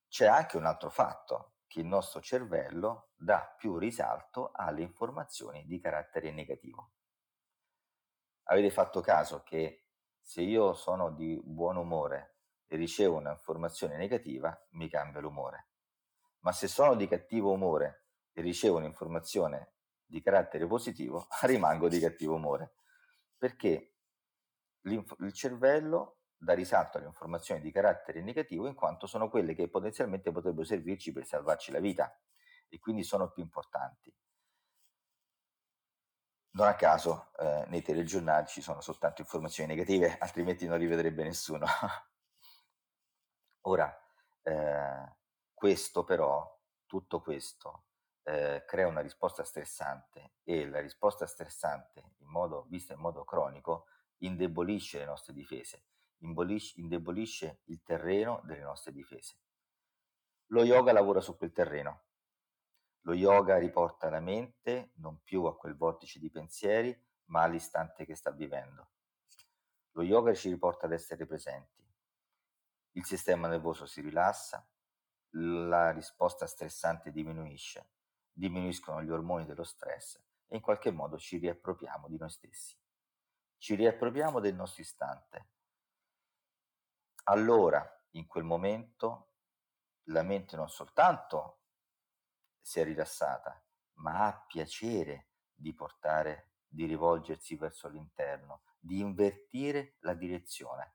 C'è anche un altro fatto, che il nostro cervello dà più risalto alle informazioni di carattere negativo. Avete fatto caso che se io sono di buon umore e ricevo un'informazione negativa, mi cambia l'umore. Ma se sono di cattivo umore e ricevo un'informazione di carattere positivo, *laughs* rimango di cattivo umore. Perché il cervello dà risalto alle informazioni di carattere negativo in quanto sono quelle che potenzialmente potrebbero servirci per salvarci la vita e quindi sono più importanti. Non a caso eh, nei telegiornali ci sono soltanto informazioni negative, *laughs* altrimenti non rivedrebbe nessuno. *laughs* Ora, eh, questo però, tutto questo, eh, crea una risposta stressante e la risposta stressante, in modo, vista in modo cronico, indebolisce le nostre difese, indebolisce il terreno delle nostre difese. Lo yoga lavora su quel terreno. Lo yoga riporta la mente non più a quel vortice di pensieri, ma all'istante che sta vivendo. Lo yoga ci riporta ad essere presenti. Il sistema nervoso si rilassa, la risposta stressante diminuisce, diminuiscono gli ormoni dello stress e in qualche modo ci riappropriamo di noi stessi ci riappropriamo del nostro istante. Allora, in quel momento, la mente non soltanto si è rilassata, ma ha piacere di portare, di rivolgersi verso l'interno, di invertire la direzione.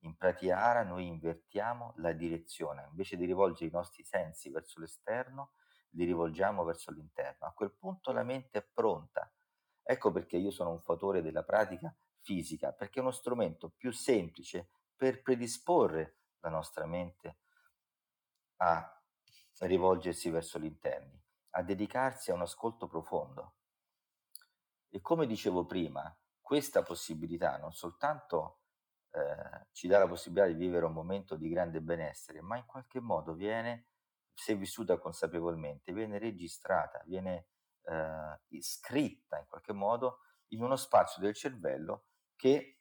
In Pratyahara noi invertiamo la direzione, invece di rivolgere i nostri sensi verso l'esterno, li rivolgiamo verso l'interno. A quel punto la mente è pronta Ecco perché io sono un fautore della pratica fisica, perché è uno strumento più semplice per predisporre la nostra mente a rivolgersi verso l'interno, a dedicarsi a un ascolto profondo. E come dicevo prima, questa possibilità non soltanto eh, ci dà la possibilità di vivere un momento di grande benessere, ma in qualche modo viene, se vissuta consapevolmente, viene registrata, viene eh, scritta in qualche modo in uno spazio del cervello che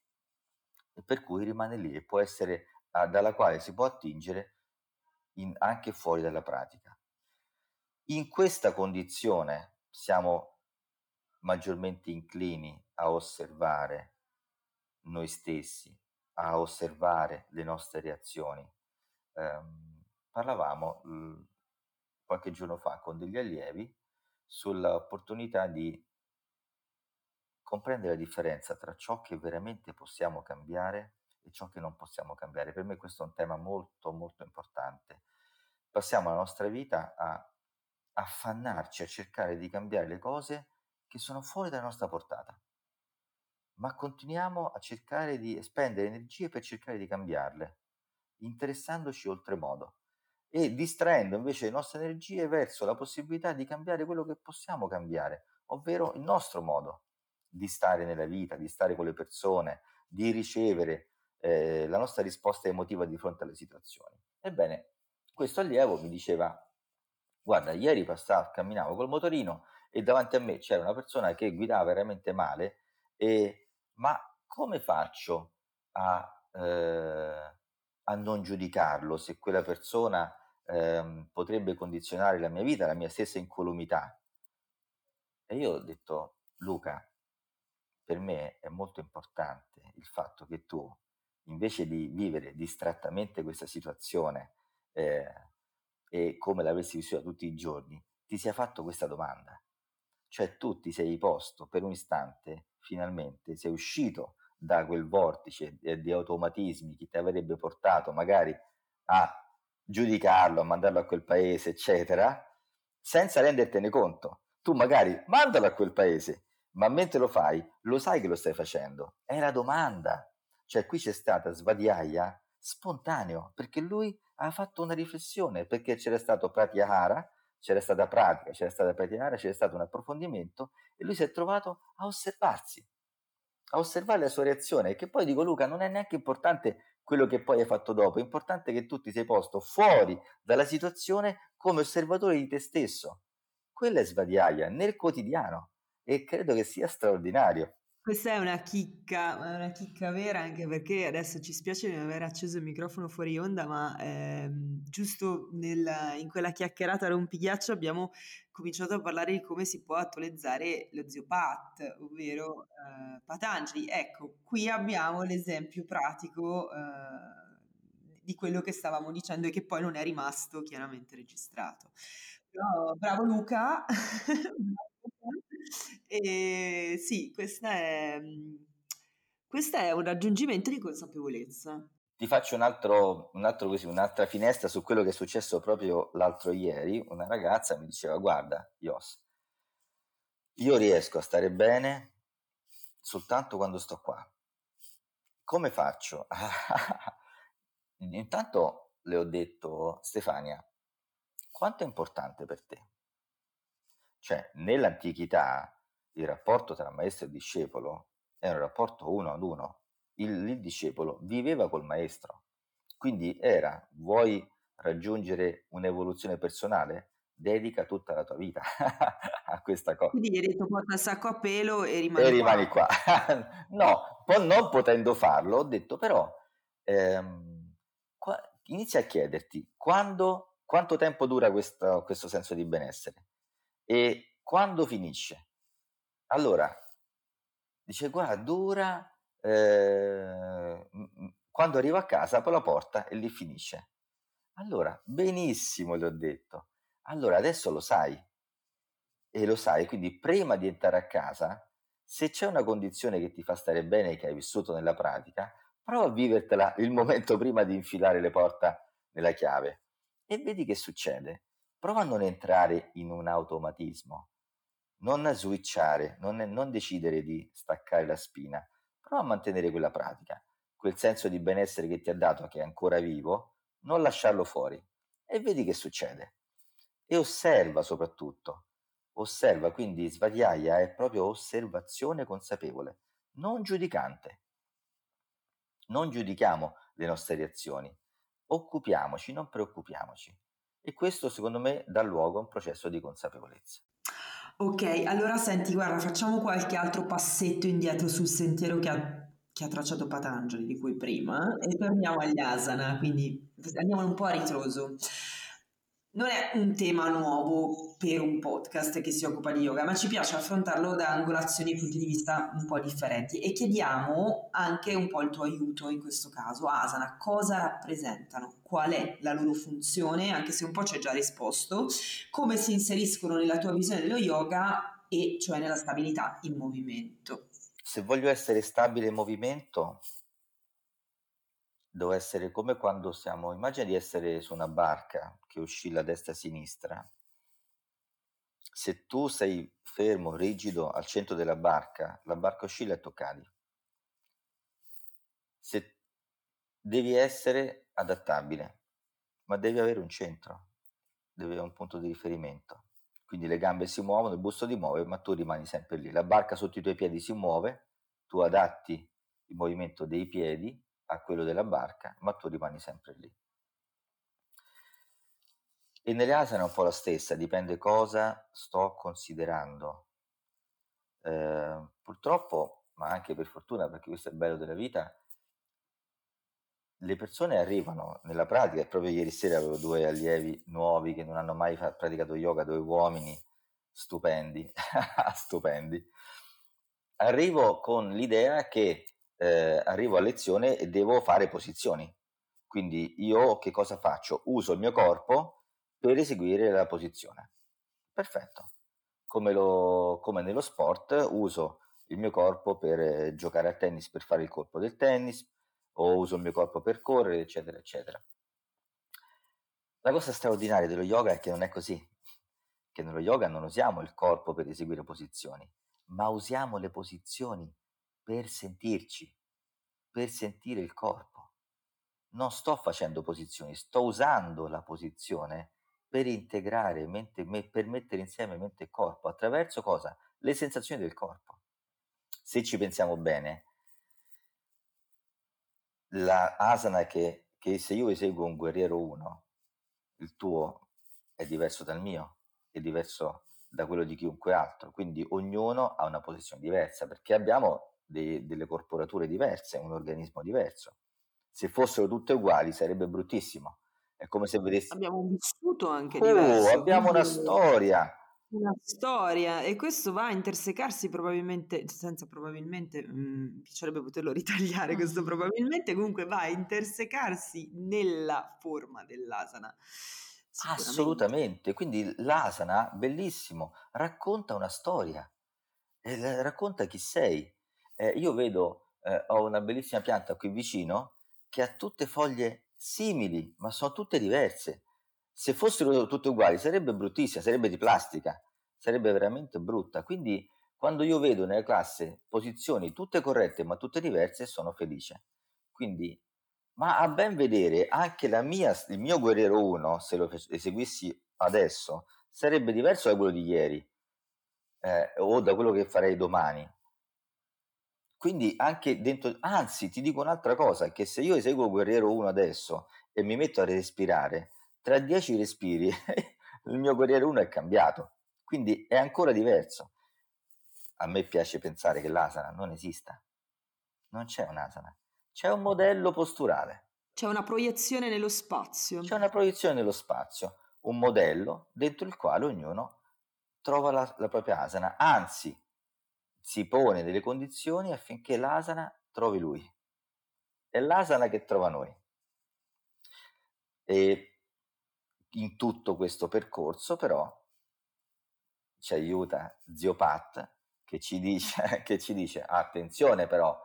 per cui rimane lì e può essere ah, dalla quale si può attingere in, anche fuori dalla pratica. In questa condizione siamo maggiormente inclini a osservare noi stessi, a osservare le nostre reazioni. Eh, parlavamo mh, qualche giorno fa con degli allievi sull'opportunità di comprendere la differenza tra ciò che veramente possiamo cambiare e ciò che non possiamo cambiare. Per me questo è un tema molto molto importante. Passiamo la nostra vita a affannarci a cercare di cambiare le cose che sono fuori dalla nostra portata, ma continuiamo a cercare di spendere energie per cercare di cambiarle, interessandoci oltremodo e distraendo invece le nostre energie verso la possibilità di cambiare quello che possiamo cambiare, ovvero il nostro modo di stare nella vita, di stare con le persone, di ricevere eh, la nostra risposta emotiva di fronte alle situazioni. Ebbene, questo allievo mi diceva, guarda, ieri passavo, camminavo col motorino e davanti a me c'era una persona che guidava veramente male, e, ma come faccio a, eh, a non giudicarlo se quella persona eh, potrebbe condizionare la mia vita, la mia stessa incolumità? E io ho detto, Luca, per me è molto importante il fatto che tu, invece di vivere distrattamente questa situazione eh, e come l'avresti vissuta tutti i giorni, ti sia fatto questa domanda. Cioè tu ti sei posto per un istante, finalmente, sei uscito da quel vortice di, automatismi che ti avrebbe portato magari a giudicarlo, a mandarlo a quel paese, eccetera, senza rendertene conto. Tu magari mandalo a quel paese, ma mentre lo fai, lo sai che lo stai facendo? È la domanda. Cioè qui c'è stata svadiaia spontaneo, perché lui ha fatto una riflessione, perché c'era stato pratyahara, c'era stata pratica, c'era stata pratyahara, c'era stato un approfondimento e lui si è trovato a osservarsi, a osservare la sua reazione, che poi dico Luca, non è neanche importante quello che poi hai fatto dopo, è importante che tu ti sei posto fuori dalla situazione come osservatore di te stesso. Quella è svadiaia nel quotidiano e credo che sia straordinario. Questa è una chicca, una chicca vera anche perché adesso ci spiace di aver acceso il microfono fuori onda, ma ehm, giusto nel, in quella chiacchierata rompighiaccio abbiamo cominciato a parlare di come si può attualizzare lo zio Pat, ovvero eh, Patangeli. Ecco, qui abbiamo l'esempio pratico eh, di quello che stavamo dicendo e che poi non è rimasto chiaramente registrato. Però, bravo Luca, *laughs* *laughs* E sì, questa è, mhmm, questo è un raggiungimento di consapevolezza. Ti faccio un altro, un altro così, un'altra finestra su quello che è successo proprio l'altro ieri. Una ragazza mi diceva: Guarda, Ios, io riesco a stare bene soltanto quando sto qua. Come faccio? *laughs* Intanto le ho detto, Stefania, quanto è importante per te? Cioè, nell'antichità il rapporto tra maestro e discepolo era un rapporto uno ad uno. Il, il discepolo viveva col maestro. Quindi era, vuoi raggiungere un'evoluzione personale? Dedica tutta la tua vita *laughs* a questa cosa. Quindi hai detto porta il sacco a pelo e rimani, e rimani qua. qua. *laughs* no, non potendo farlo, ho detto però, ehm, qua, inizia a chiederti quando, quanto tempo dura questo, questo senso di benessere e quando finisce. Allora, dice guarda, dura, eh, quando arrivo a casa apro la porta e lì finisce. Allora, benissimo, gli ho detto. Allora, adesso lo sai. E lo sai, quindi prima di entrare a casa, se c'è una condizione che ti fa stare bene che hai vissuto nella pratica, prova a vivertela il momento prima di infilare le porte nella chiave e vedi che succede. Prova a non entrare in un automatismo non switchare, non, non decidere di staccare la spina, prova a mantenere quella pratica, quel senso di benessere che ti ha dato, che è ancora vivo, non lasciarlo fuori e vedi che succede. E osserva soprattutto, osserva, quindi svadiaia è proprio osservazione consapevole, non giudicante. Non giudichiamo le nostre reazioni, occupiamoci, non preoccupiamoci. E questo secondo me dà luogo a un processo di consapevolezza. Ok, allora senti, guarda, facciamo qualche altro passetto indietro sul sentiero che, che ha tracciato Patanjali di cui prima e torniamo agli asana, quindi andiamo un po' a ritroso. Non è un tema nuovo per un podcast che si occupa di yoga, ma ci piace affrontarlo da angolazioni e punti di vista un po' differenti e chiediamo anche un po' il tuo aiuto in questo caso. Asana, cosa rappresentano? Qual è la loro funzione? Anche se un po' ci hai già risposto. Come si inseriscono nella tua visione dello yoga e cioè nella stabilità in movimento? Se voglio essere stabile in movimento, Devo essere come quando siamo immagina di essere su una barca che oscilla a destra e a sinistra. Se tu sei fermo, rigido al centro della barca, la barca oscilla e tu cadi. Se devi essere adattabile, ma devi avere un centro, devi avere un punto di riferimento. Quindi le gambe si muovono, il busto ti muove, ma tu rimani sempre lì. La barca sotto i tuoi piedi si muove, tu adatti il movimento dei piedi a quello della barca, ma tu rimani sempre lì. E nelle asane è un po' la stessa, dipende cosa sto considerando. Eh, purtroppo, ma anche per fortuna, perché questo è il bello della vita, le persone arrivano nella pratica, proprio ieri sera avevo due allievi nuovi che non hanno mai praticato yoga, due uomini stupendi, *laughs* stupendi. Arrivo con l'idea che eh, arrivo a lezione e devo fare posizioni. Quindi io che cosa faccio? Uso il mio corpo per eseguire la posizione. Perfetto. Come, lo, come nello sport uso il mio corpo per eh, giocare a tennis, per fare il colpo del tennis, o uso il mio corpo per correre, eccetera, eccetera. La cosa straordinaria dello yoga è che non è così, che nello yoga non usiamo il corpo per eseguire posizioni, ma usiamo le posizioni per sentirci, per sentire il corpo. Non sto facendo posizioni, sto usando la posizione per integrare mente, per mettere insieme mente e corpo attraverso cosa? Le sensazioni del corpo. Se ci pensiamo bene, la asana che, che se io eseguo un guerriero 1, il tuo è diverso dal mio, è diverso da quello di chiunque altro, quindi ognuno ha una posizione diversa perché abbiamo de- delle corporature diverse, un organismo diverso. Se fossero tutte uguali sarebbe bruttissimo. È come se vedessi... Abbiamo un vissuto anche oh, diverso. Abbiamo una storia. Una storia e questo va a intersecarsi probabilmente, senza probabilmente, mh, mm, piacerebbe poterlo ritagliare questo *laughs* probabilmente, comunque va a intersecarsi nella forma dell'asana. Assolutamente, quindi l'asana, bellissimo, racconta una storia, racconta chi sei, eh, io vedo, eh, ho una bellissima pianta qui vicino che ha tutte foglie simili, ma sono tutte diverse. Se fossero tutte uguali sarebbe bruttissima, sarebbe di plastica, sarebbe veramente brutta. Quindi quando io vedo nella classe posizioni tutte corrette ma tutte diverse, sono felice. Quindi, ma a ben vedere, anche mia, il mio guerriero 1, se lo eseguissi adesso, sarebbe diverso da quello di ieri eh, o da quello che farei domani. Quindi anche dentro, anzi ti dico un'altra cosa, che se io eseguo Guerriero 1 adesso e mi metto a respirare, tra 10 respiri *laughs* il mio Guerriero 1 è cambiato, quindi è ancora diverso. A me piace pensare che l'asana non esista, non c'è un'asana, c'è un modello posturale. C'è una proiezione nello spazio. C'è una proiezione nello spazio, un modello dentro il quale ognuno trova la, la propria asana, anzi si pone delle condizioni affinché l'asana trovi lui. È l'asana che trova noi. E in tutto questo percorso però ci aiuta Zio Pat che ci dice, *laughs* che ci dice attenzione però,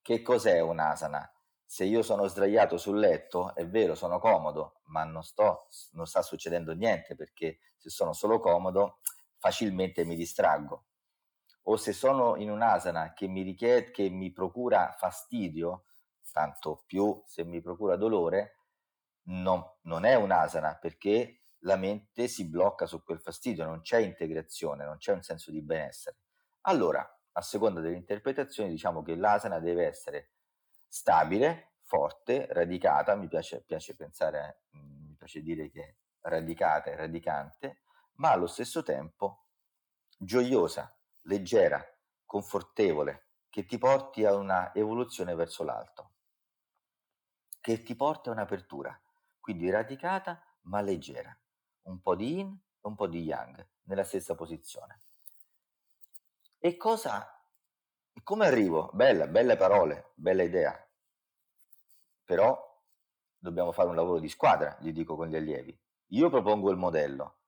che cos'è un'asana? Se io sono sdraiato sul letto, è vero, sono comodo, ma non, sto, non sta succedendo niente perché se sono solo comodo facilmente mi distraggo o se sono in un'asana che mi, richiede, che mi procura fastidio, tanto più se mi procura dolore, non, non è un'asana perché la mente si blocca su quel fastidio, non c'è integrazione, non c'è un senso di benessere. Allora, a seconda delle interpretazioni, diciamo che l'asana deve essere stabile, forte, radicata, mi piace, piace pensare, mm, mi piace dire che radicata e radicante, ma allo stesso tempo gioiosa, leggera, confortevole, che ti porti a una evoluzione verso l'alto, che ti porti a un'apertura, quindi radicata ma leggera, un po' di yin e un po' di yang nella stessa posizione. E cosa come arrivo? Bella, belle parole, bella idea. Però dobbiamo fare un lavoro di squadra, gli dico con gli allievi. Io propongo il modello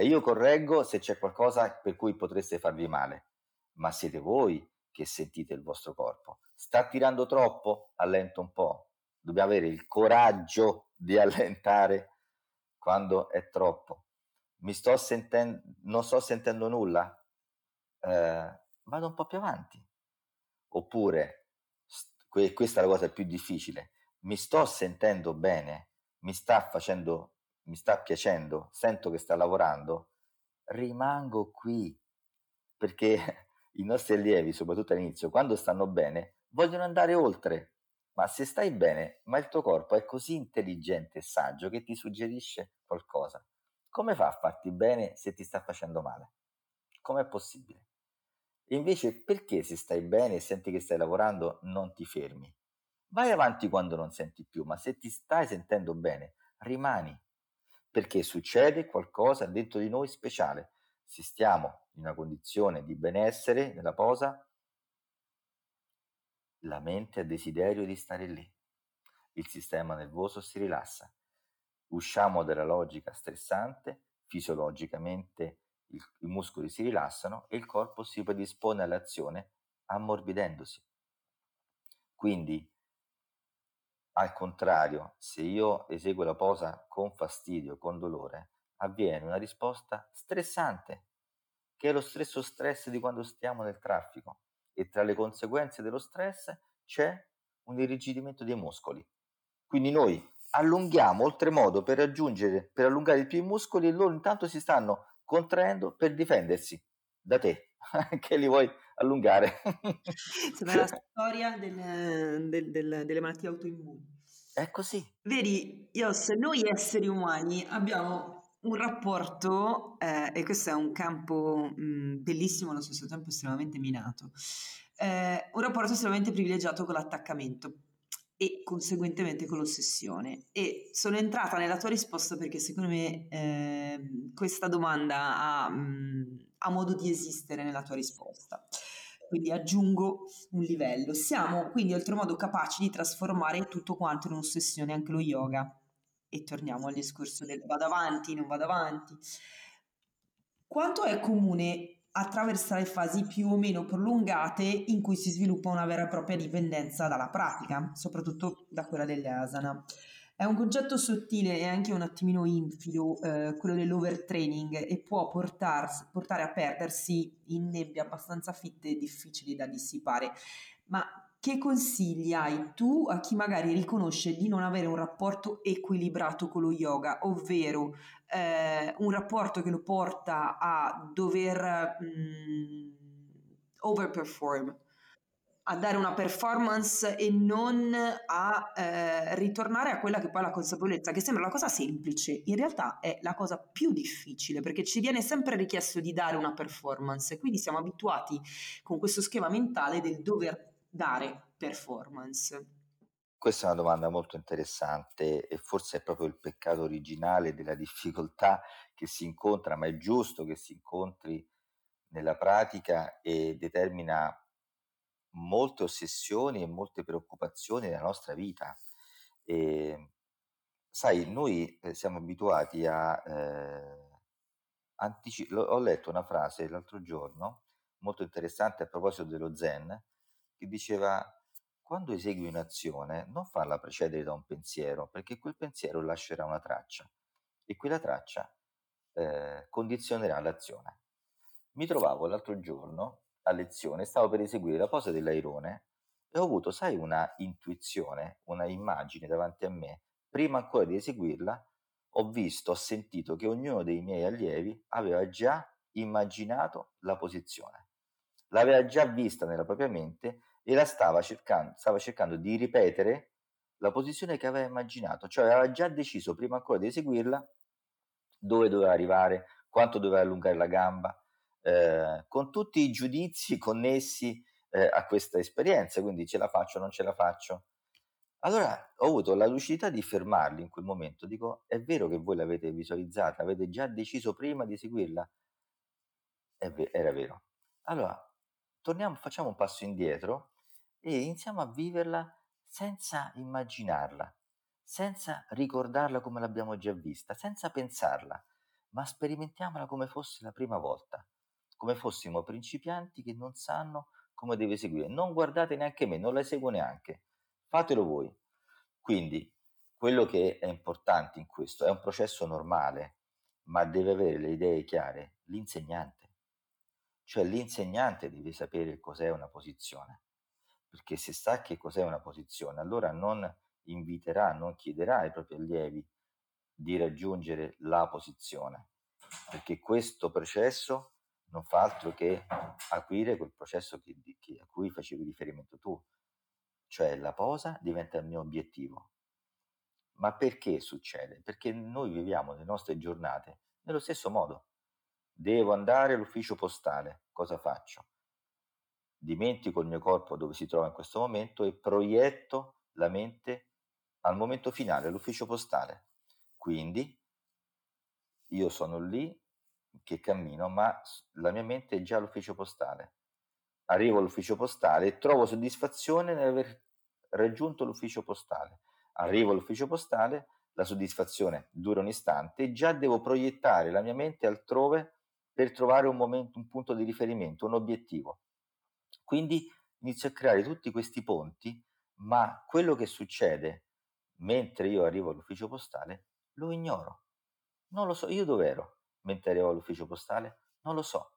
e io correggo se c'è qualcosa per cui potreste farvi male, ma siete voi che sentite il vostro corpo. Sta tirando troppo? Allento un po'. Dobbiamo avere il coraggio di allentare quando è troppo. Mi sto sentendo, non sto sentendo nulla? Eh, vado un po' più avanti. Oppure, que- questa è la cosa più difficile, mi sto sentendo bene, mi sta facendo, mi sta piacendo, sento che sta lavorando, rimango qui perché *laughs* i nostri allievi, soprattutto all'inizio, quando stanno bene, vogliono andare oltre. Ma se stai bene, ma il tuo corpo è così intelligente e saggio che ti suggerisce qualcosa, come fa a farti bene se ti sta facendo male? Com'è possibile? Invece perché se stai bene e senti che stai lavorando non ti fermi? Vai avanti quando non senti più, ma se ti stai sentendo bene, rimani. Perché succede qualcosa dentro di noi speciale. Se stiamo in una condizione di benessere nella posa, la mente ha desiderio di stare lì. Il sistema nervoso si rilassa. Usciamo dalla logica stressante, fisiologicamente i, i muscoli si rilassano e il corpo si predispone all'azione ammorbidendosi. Quindi, al contrario, se io eseguo la posa con fastidio, con dolore, avviene una risposta stressante, che è lo stesso stress di quando stiamo nel traffico. E tra le conseguenze dello stress c'è un irrigidimento dei muscoli. Quindi noi allunghiamo oltremodo per raggiungere, per allungare i più i muscoli e loro intanto si stanno contraendo per difendersi da te, *laughs* che li vuoi allungare. *laughs* Sembra la *laughs* storia del, del, del, delle malattie autoimmuni. È così. Vedi, Ios, noi esseri umani abbiamo un rapporto, eh, e questo è un campo mh, bellissimo, allo stesso tempo estremamente minato, eh, un rapporto estremamente privilegiato con l'attaccamento e conseguentemente con l'ossessione. E sono entrata nella tua risposta perché secondo me eh, questa domanda ha, mh, ha, modo di esistere nella tua risposta. Quindi aggiungo un livello. Siamo quindi oltremodo capaci di trasformare tutto quanto in un'ossessione, anche lo yoga. E torniamo al discorso del vado avanti, non vado avanti. Quanto è comune attraversare fasi più o meno prolungate in cui si sviluppa una vera e propria dipendenza dalla pratica, soprattutto da quella delle asana. È un concetto sottile e anche un attimino infido, eh, quello dell'overtraining, e può portarsi, portare a perdersi in nebbie abbastanza fitte e difficili da dissipare. Ma che consigli hai tu a chi magari riconosce di non avere un rapporto equilibrato con lo yoga, ovvero eh, un rapporto che lo porta a dover mh, mm, overperform, a dare una performance e non a eh, ritornare a quella che poi è la consapevolezza, che sembra la cosa semplice, in realtà è la cosa più difficile perché ci viene sempre richiesto di dare una performance quindi siamo abituati con questo schema mentale del dover dare performance? Questa è una domanda molto interessante e forse è proprio il peccato originale della difficoltà che si incontra, ma è giusto che si incontri nella pratica e determina molte ossessioni e molte preoccupazioni nella nostra vita. E, sai, noi eh, siamo abituati a... Eh, antici- ho letto una frase l'altro giorno molto interessante a proposito dello zen, che diceva quando esegui un'azione non farla precedere da un pensiero, perché quel pensiero lascerà una traccia e quella traccia eh, condizionerà l'azione. Mi trovavo l'altro giorno a lezione, stavo per eseguire la posa dell'airone e ho avuto, sai, una intuizione, una immagine davanti a me. Prima ancora di eseguirla, ho visto, ho sentito che ognuno dei miei allievi aveva già immaginato la posizione. L'aveva già vista nella propria mente e la stava cercando, stava cercando di ripetere la posizione che aveva immaginato, cioè aveva già deciso prima ancora di eseguirla dove doveva arrivare, quanto doveva allungare la gamba, eh, con tutti i giudizi connessi eh, a questa esperienza, quindi ce la faccio o non ce la faccio. Allora ho avuto la lucidità di fermarli in quel momento, dico, è vero che voi l'avete visualizzata, avete già deciso prima di seguirla? Ve- era vero. Allora, torniamo, facciamo un passo indietro e iniziamo a viverla senza immaginarla, senza ricordarla come l'abbiamo già vista, senza pensarla, ma sperimentiamola come fosse la prima volta, come fossimo principianti che non sanno come deve seguire. Non guardate neanche me, non la seguo neanche, fatelo voi. Quindi quello che è importante in questo è un processo normale, ma deve avere le idee chiare l'insegnante. Cioè l'insegnante deve sapere cos'è una posizione, perché se sa che cos'è una posizione, allora non inviterà, non chiederà ai propri allievi di raggiungere la posizione, perché questo processo non fa altro che acuire quel processo che, che, a cui facevi riferimento tu, cioè la posa diventa il mio obiettivo. Ma perché succede? Perché noi viviamo le nostre giornate nello stesso modo. Devo andare all'ufficio postale, cosa faccio? Dimentico il mio corpo dove si trova in questo momento e proietto la mente al momento finale, all'ufficio postale. Quindi io sono lì che cammino, ma la mia mente è già all'ufficio postale. Arrivo all'ufficio postale e trovo soddisfazione nell'aver raggiunto l'ufficio postale. Arrivo all'ufficio postale, la soddisfazione dura un istante e già devo proiettare la mia mente altrove per trovare un momento, un punto di riferimento, un obiettivo. Quindi inizio a creare tutti questi ponti, ma quello che succede mentre io arrivo all'ufficio postale lo ignoro. Non lo so, io dove ero mentre arrivo all'ufficio postale? Non lo so.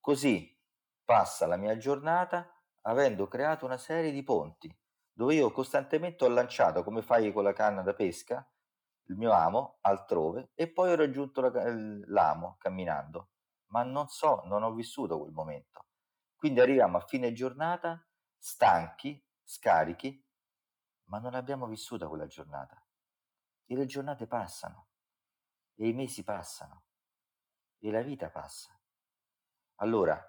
Così passa la mia giornata avendo creato una serie di ponti dove io costantemente ho lanciato, come fai con la canna da pesca, il mio amo altrove e poi ho raggiunto la, l'amo camminando, ma non so, non ho vissuto quel momento. Quindi arriviamo a fine giornata stanchi, scarichi, ma non abbiamo vissuto quella giornata. E le giornate passano, e i mesi passano, e la vita passa. Allora,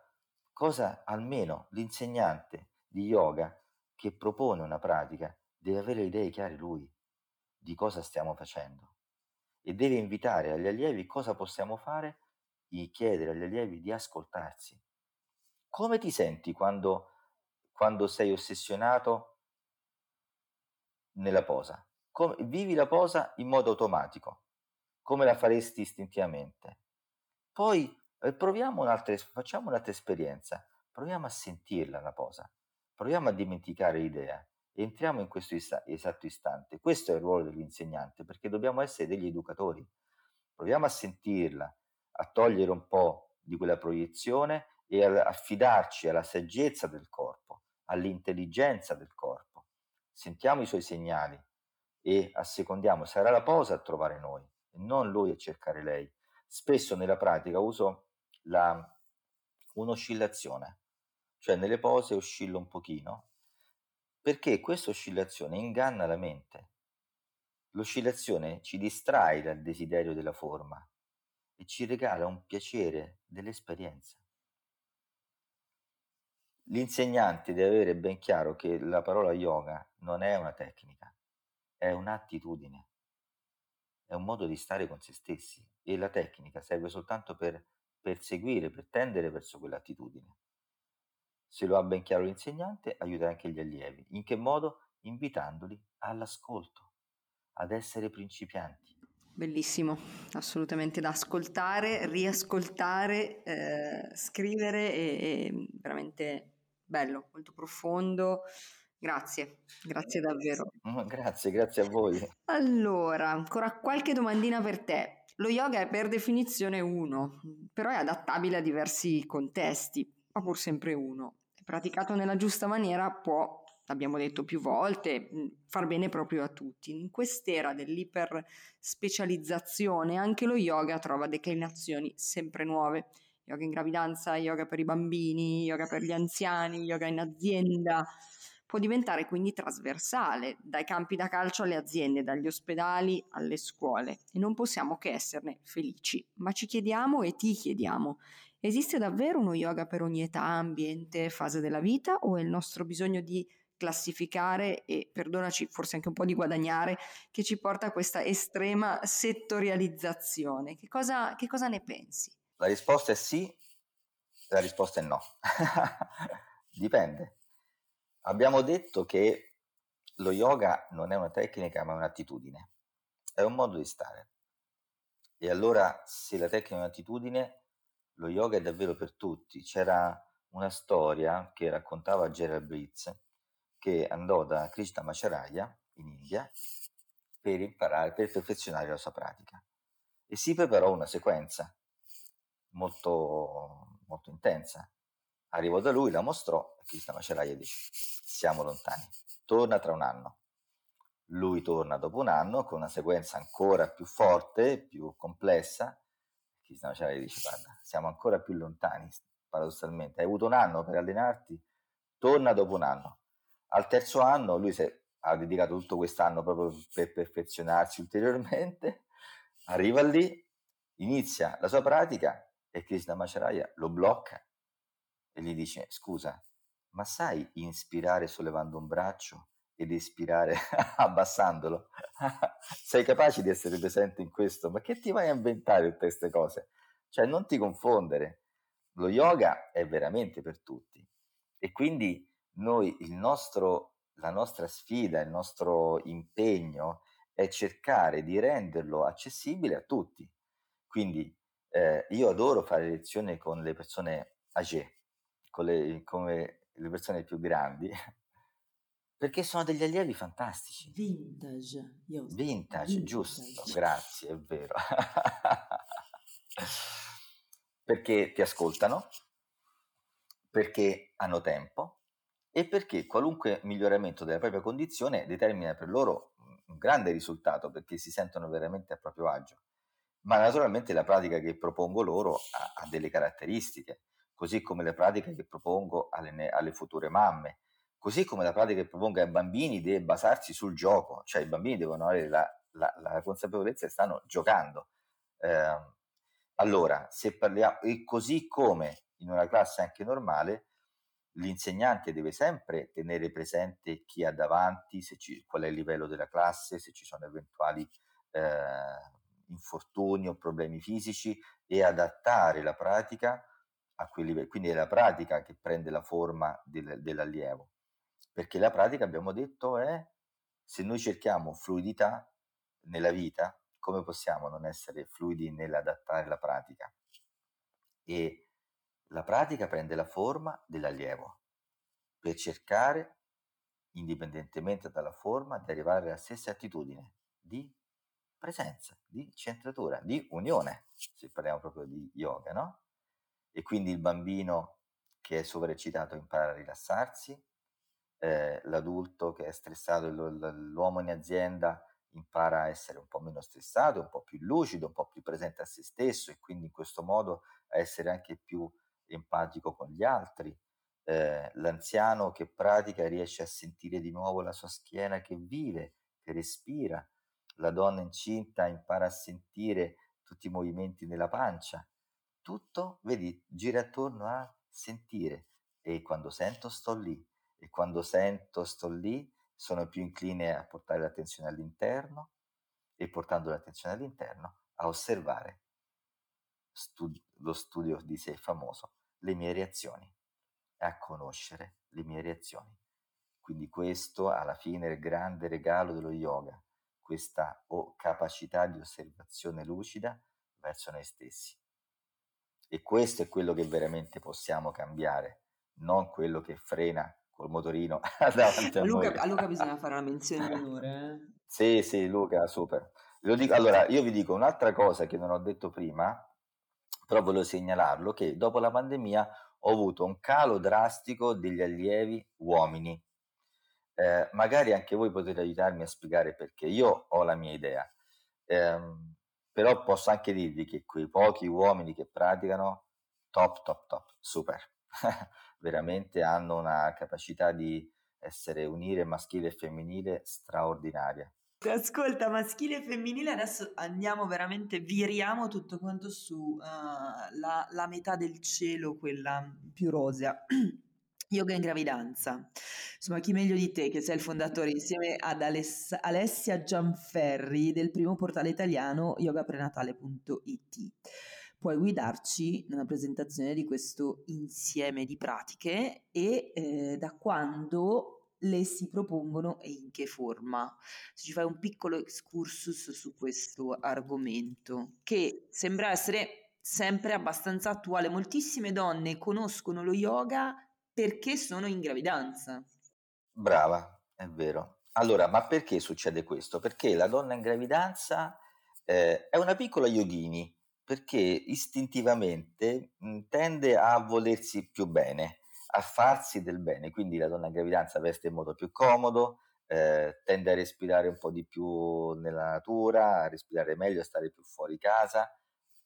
cosa almeno l'insegnante di yoga che propone una pratica deve avere idee chiare lui di cosa stiamo facendo e deve invitare agli allievi cosa possiamo fare e chiedere agli allievi di ascoltarsi. Come ti senti quando, quando sei ossessionato nella posa? Come, vivi la posa in modo automatico, come la faresti istintivamente. Poi eh, proviamo un'altra, facciamo un'altra esperienza, proviamo a sentirla la posa, proviamo a dimenticare l'idea entriamo in questo ist- esatto istante. Questo è il ruolo dell'insegnante, perché dobbiamo essere degli educatori. Proviamo a sentirla, a togliere un po' di quella proiezione e a affidarci alla saggezza del corpo, all'intelligenza del corpo. Sentiamo i suoi segnali e assecondiamo, sarà la posa a trovare noi e non lui a cercare lei. Spesso nella pratica uso la, un'oscillazione, cioè nelle pose oscillo un pochino, perché questa oscillazione inganna la mente. L'oscillazione ci distrae dal desiderio della forma e ci regala un piacere dell'esperienza. L'insegnante deve avere ben chiaro che la parola yoga non è una tecnica, è un'attitudine, è un modo di stare con se stessi e la tecnica serve soltanto per perseguire, per tendere verso quell'attitudine. Se lo ha ben chiaro l'insegnante, aiuta anche gli allievi. In che modo? Invitandoli all'ascolto, ad essere principianti. Bellissimo, assolutamente da ascoltare, riascoltare, eh, scrivere e, e veramente bello, molto profondo. Grazie, grazie davvero. *laughs* Grazie, grazie a voi. Allora, ancora qualche domandina per te. Lo yoga è per definizione uno, però è adattabile a diversi contesti, ma pur sempre uno. Praticato nella giusta maniera può, abbiamo detto più volte, far bene proprio a tutti. In quest'era dell'iperspecializzazione anche lo yoga trova declinazioni sempre nuove. Yoga in gravidanza, yoga per i bambini, yoga per gli anziani, yoga in azienda. Può diventare quindi trasversale, dai campi da calcio alle aziende, dagli ospedali alle scuole e non possiamo che esserne felici. Ma ci chiediamo e ti chiediamo, esiste davvero uno yoga per ogni età, ambiente, fase della vita o è il nostro bisogno di classificare e, perdonaci, forse anche un po' di guadagnare, che ci porta a questa estrema settorializzazione? Che cosa, che cosa ne pensi? La risposta è sì, la risposta è no. *laughs* Dipende. Abbiamo detto che lo yoga non è una tecnica ma un'attitudine, è un modo di stare. E allora se la tecnica è un'attitudine, lo yoga è davvero per tutti. C'era una storia che raccontava Gerald Britz che andò da Krishna Macharaya in India per imparare, per perfezionare la sua pratica e si preparò una sequenza molto, molto intensa. Arrivò da lui, la mostrò e Krishna Macharaya dice siamo lontani, torna tra un anno. Lui torna dopo un anno con una sequenza ancora più forte, più complessa. Krishna Macharaya dice guarda, siamo ancora più lontani, paradossalmente. Hai avuto un anno per allenarti, torna dopo un anno. Al terzo anno lui si ha dedicato tutto quest'anno proprio per perfezionarsi ulteriormente, arriva lì, inizia la sua pratica e Krishna Macharaya lo blocca e gli dice scusa, ma sai inspirare sollevando un braccio ed espirare *laughs* abbassandolo? *laughs* Sei capace di essere presente in questo? Ma che ti vai a inventare tutte queste cose? Cioè non ti confondere, lo yoga è veramente per tutti e quindi noi il nostro, la nostra sfida, il nostro impegno è cercare di renderlo accessibile a tutti. Quindi eh, io adoro fare lezioni con le persone con le, come le persone più grandi, *laughs* perché sono degli allievi fantastici. Vintage. Vintage, vintage. giusto, grazie, è vero. *laughs* perché ti ascoltano, perché hanno tempo e perché qualunque miglioramento della propria condizione determina per loro un grande risultato perché si sentono veramente a proprio agio ma naturalmente la pratica che propongo loro ha, ha delle caratteristiche, così come le pratiche che propongo alle, alle, future mamme, così come la pratica che propongo ai bambini deve basarsi sul gioco, cioè i bambini devono avere la, la, la consapevolezza che stanno giocando. Eh, allora, se parliamo, e così come in una classe anche normale, l'insegnante deve sempre tenere presente chi ha davanti, ci, qual è il livello della classe, se ci sono eventuali eh, infortuni o problemi fisici e adattare la pratica a quei livelli. Quindi è la pratica che prende la forma del, dell'allievo. Perché la pratica, abbiamo detto, è se noi cerchiamo fluidità nella vita, come possiamo non essere fluidi nell'adattare la pratica? E la pratica prende la forma dell'allievo per cercare, indipendentemente dalla forma, di arrivare alla stessa attitudine di presenza, di centratura, di unione, se parliamo proprio di yoga, no? E quindi il bambino che è sovraeccitato impara a rilassarsi, eh, l'adulto che è stressato, l'uomo in azienda impara a essere un po' meno stressato, un po' più lucido, un po' più presente a se stesso e quindi in questo modo a essere anche più empatico con gli altri. Eh, l'anziano che pratica riesce a sentire di nuovo la sua schiena che vive, che respira, la donna incinta impara a sentire tutti i movimenti nella pancia, tutto, vedi, gira attorno a sentire e quando sento sto lì e quando sento sto lì sono più incline a portare l'attenzione all'interno e portando l'attenzione all'interno a osservare studi- lo studio di sé famoso, le mie reazioni a conoscere le mie reazioni. Quindi questo alla fine è il grande regalo dello yoga, questa capacità di osservazione lucida verso noi stessi. E questo è quello che veramente possiamo cambiare, non quello che frena col motorino *laughs* davanti a, a Luca, noi. A Luca bisogna fare una menzione minore. Eh? *laughs* Sì, sì, Luca, super. Dico, allora, io vi dico un'altra cosa che non ho detto prima, però volevo segnalarlo, che dopo la pandemia ho avuto un calo drastico degli allievi uomini eh, magari anche voi potete aiutarmi a spiegare perché io ho la mia idea, eh, però posso anche dirvi che quei pochi uomini che praticano, top, top, top, super, *laughs* veramente hanno una capacità di essere unire maschile e femminile straordinaria. Ascolta, maschile e femminile, adesso andiamo veramente, viriamo tutto quanto su uh, metà del cielo, quella più rosea. *clears throat* Yoga in gravidanza. Insomma, chi meglio di te che sei il fondatore insieme ad Aless- Alessia Gianferri del primo portale italiano yogaprenatale.it. Puoi guidarci nella presentazione di questo insieme di pratiche e eh, da quando le si propongono e in che forma. Se ci fai un piccolo excursus su questo argomento, che sembra essere sempre abbastanza attuale. Moltissime donne conoscono lo yoga perché sono in gravidanza. Brava, è vero. Allora, ma perché succede questo? Perché la donna in gravidanza eh, è una piccola yogini, perché istintivamente mh, tende a volersi più bene a farsi del bene, quindi la donna in gravidanza veste in modo più comodo, eh, tende a respirare un po' di più nella natura, a respirare meglio, a stare più fuori casa,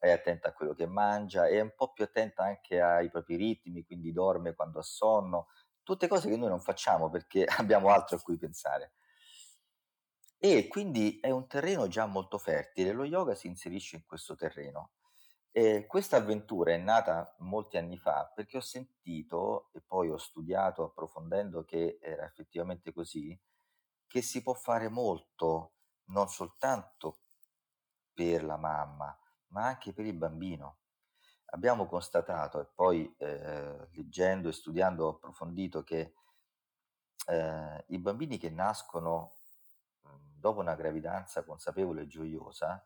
è attenta a quello che mangia, è un po' più attenta anche ai propri ritmi, quindi dorme quando ha sonno, tutte cose che noi non facciamo perché *laughs* abbiamo altro a cui pensare. E quindi è un terreno già molto fertile, lo yoga si inserisce in questo terreno. E questa avventura è nata molti anni fa perché ho sentito e poi ho studiato approfondendo che era effettivamente così, che si può fare molto non soltanto per la mamma, ma anche per il bambino. Abbiamo constatato e poi eh, leggendo e studiando ho approfondito che eh, i bambini che nascono dopo una gravidanza consapevole e gioiosa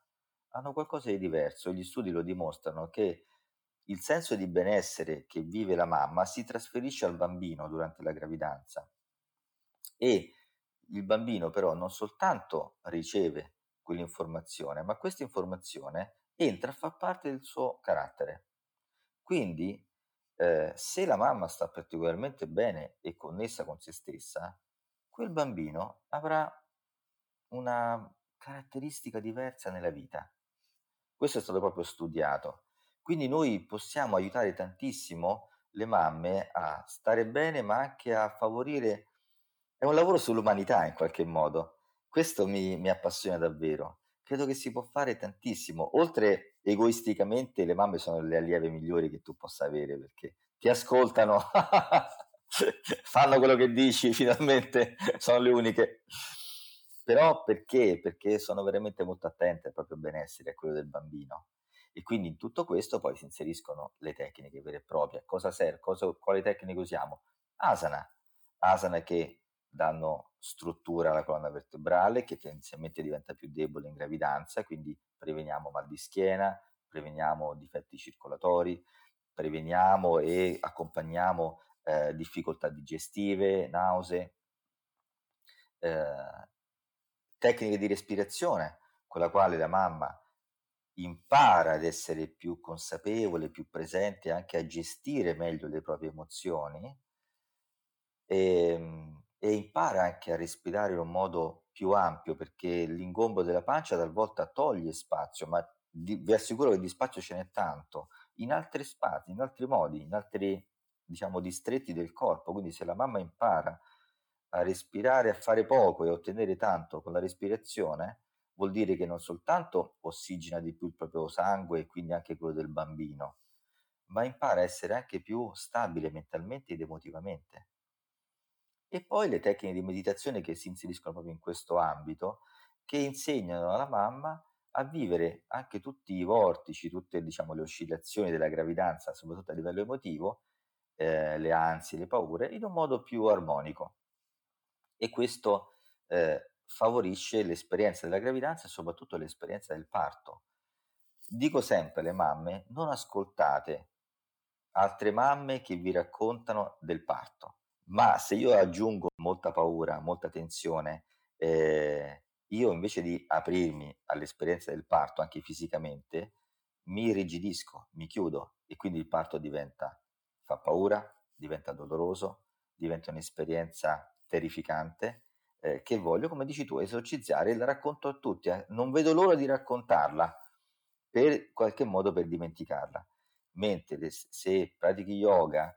hanno qualcosa di diverso. Gli studi lo dimostrano che il senso di benessere che vive la mamma si trasferisce al bambino durante la gravidanza e il bambino però non soltanto riceve quell'informazione, ma questa informazione entra a far parte del suo carattere. Quindi eh, se la mamma sta particolarmente bene e connessa con se stessa, quel bambino avrà una caratteristica diversa nella vita. Questo è stato proprio studiato. Quindi noi possiamo aiutare tantissimo le mamme a stare bene, ma anche a favorire... È un lavoro sull'umanità in qualche modo. Questo mi, mi appassiona davvero. Credo che si può fare tantissimo. Oltre egoisticamente, le mamme sono le allieve migliori che tu possa avere perché ti ascoltano, *laughs* fanno quello che dici, finalmente sono le uniche. Però perché? Perché sono veramente molto attente al proprio benessere, a quello del bambino. E quindi in tutto questo poi si inseriscono le tecniche vere e proprie. Cosa serve? Cosa, quali tecniche usiamo? Asana. Asana che danno struttura alla colonna vertebrale, che tendenzialmente diventa più debole in gravidanza, quindi preveniamo mal di schiena, preveniamo difetti circolatori, preveniamo e accompagniamo eh, difficoltà digestive, nausee. Eh, tecniche di respirazione con la quale la mamma impara ad essere più consapevole, più presente, anche a gestire meglio le proprie emozioni e, ehm, e impara anche a respirare in un modo più ampio perché l'ingombo della pancia talvolta toglie spazio, ma di, vi assicuro che di spazio ce n'è tanto in altri spazi, in altri modi, in altri diciamo distretti del corpo. Quindi se la mamma impara a respirare, a fare poco e ottenere tanto con la respirazione, vuol dire che non soltanto ossigena di più il proprio sangue e quindi anche quello del bambino, ma impara a essere anche più stabile mentalmente ed emotivamente. E poi le tecniche di meditazione che si inseriscono proprio in questo ambito, che insegnano alla mamma a vivere anche tutti i vortici, tutte diciamo, le oscillazioni della gravidanza, soprattutto a livello emotivo, eh, le ansie, le paure, in un modo più armonico e questo eh, favorisce l'esperienza della gravidanza e soprattutto l'esperienza del parto. Dico sempre alle mamme, non ascoltate altre mamme che vi raccontano del parto, ma se io aggiungo molta paura, molta tensione, eh, io invece di aprirmi all'esperienza del parto anche fisicamente, mi rigidisco, mi chiudo e quindi il parto diventa, fa paura, diventa doloroso, diventa un'esperienza terrificante eh, che voglio, come dici tu, esorcizzare e la racconto a tutti. Eh. Non vedo l'ora di raccontarla per qualche modo per dimenticarla. Mentre se pratichi yoga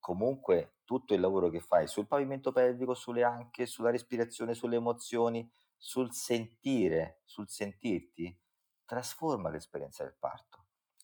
comunque tutto il lavoro che fai sul pavimento pelvico, sulle anche, sulla respirazione, sulle emozioni, sul sentire, sul sentirti, trasforma l'esperienza del parto.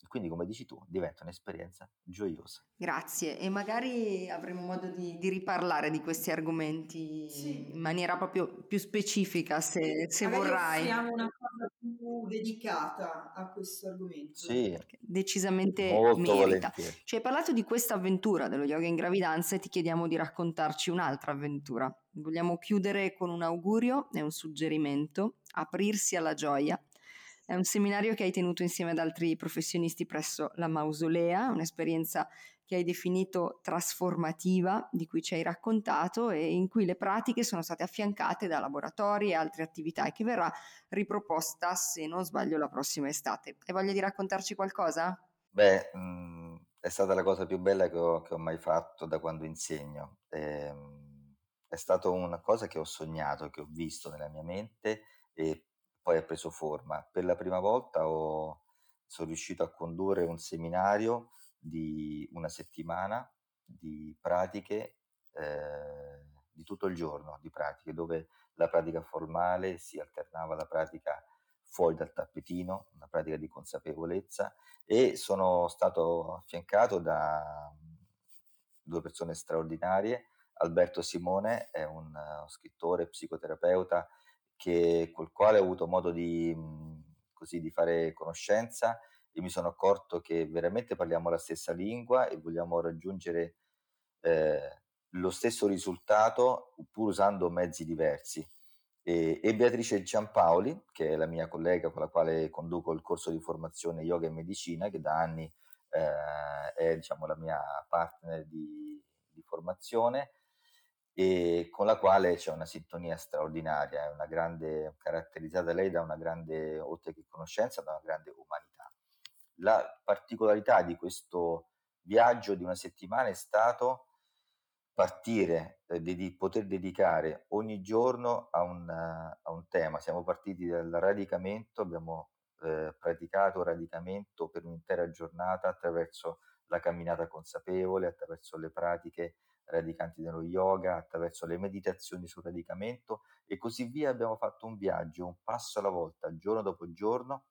Quindi, come dici tu, diventa un'esperienza gioiosa. Grazie, e magari avremo modo di, di riparlare di questi argomenti sì. in maniera proprio più specifica, se, se vorrai. Offriamo una cosa più dedicata a questo argomento. Sì, decisamente molto merita. volentieri. Ci hai parlato di questa avventura dello yoga in gravidanza e ti chiediamo di raccontarci un'altra avventura. Vogliamo chiudere con un augurio e un suggerimento, aprirsi alla gioia è un seminario che hai tenuto insieme ad altri professionisti presso la Mausolea, un'esperienza che hai definito trasformativa, di cui ci hai raccontato e in cui le pratiche sono state affiancate da laboratori e altre attività e che verrà riproposta, se non sbaglio, la prossima estate. Hai voglia di raccontarci qualcosa? Beh, mh, mm, è stata la cosa più bella che ho, che ho mai fatto da quando insegno. Ehm, è stata una cosa che ho sognato, che ho visto nella mia mente e poi ha preso forma. Per la prima volta ho, sono riuscito a condurre un seminario di una settimana di pratiche eh, di tutto il giorno, di pratiche dove la pratica formale si alternava alla pratica fuori dal tappetino, una pratica di consapevolezza e sono stato affiancato da due persone straordinarie. Alberto Simone è un uh, scrittore, psicoterapeuta che, col quale ho avuto modo di, mhmm, così, di fare conoscenza e mi sono accorto che veramente parliamo la stessa lingua e vogliamo raggiungere eh, lo stesso risultato pur usando mezzi diversi. E, e, Beatrice Giampaoli, che è la mia collega con la quale conduco il corso di formazione yoga e medicina, che da anni eh, è diciamo, la mia partner di, di formazione, e con la quale c'è una sintonia straordinaria, è grande, caratterizzata lei da una grande, oltre che conoscenza, da una grande umanità. La particolarità di questo viaggio di una settimana è stato partire, eh, di poter dedicare ogni giorno a un, a un tema. Siamo partiti dal radicamento, abbiamo eh, praticato radicamento per un'intera giornata attraverso la camminata consapevole, attraverso le pratiche radicanti dello yoga, attraverso le meditazioni sul radicamento e così via abbiamo fatto un viaggio, un passo alla volta, giorno dopo giorno,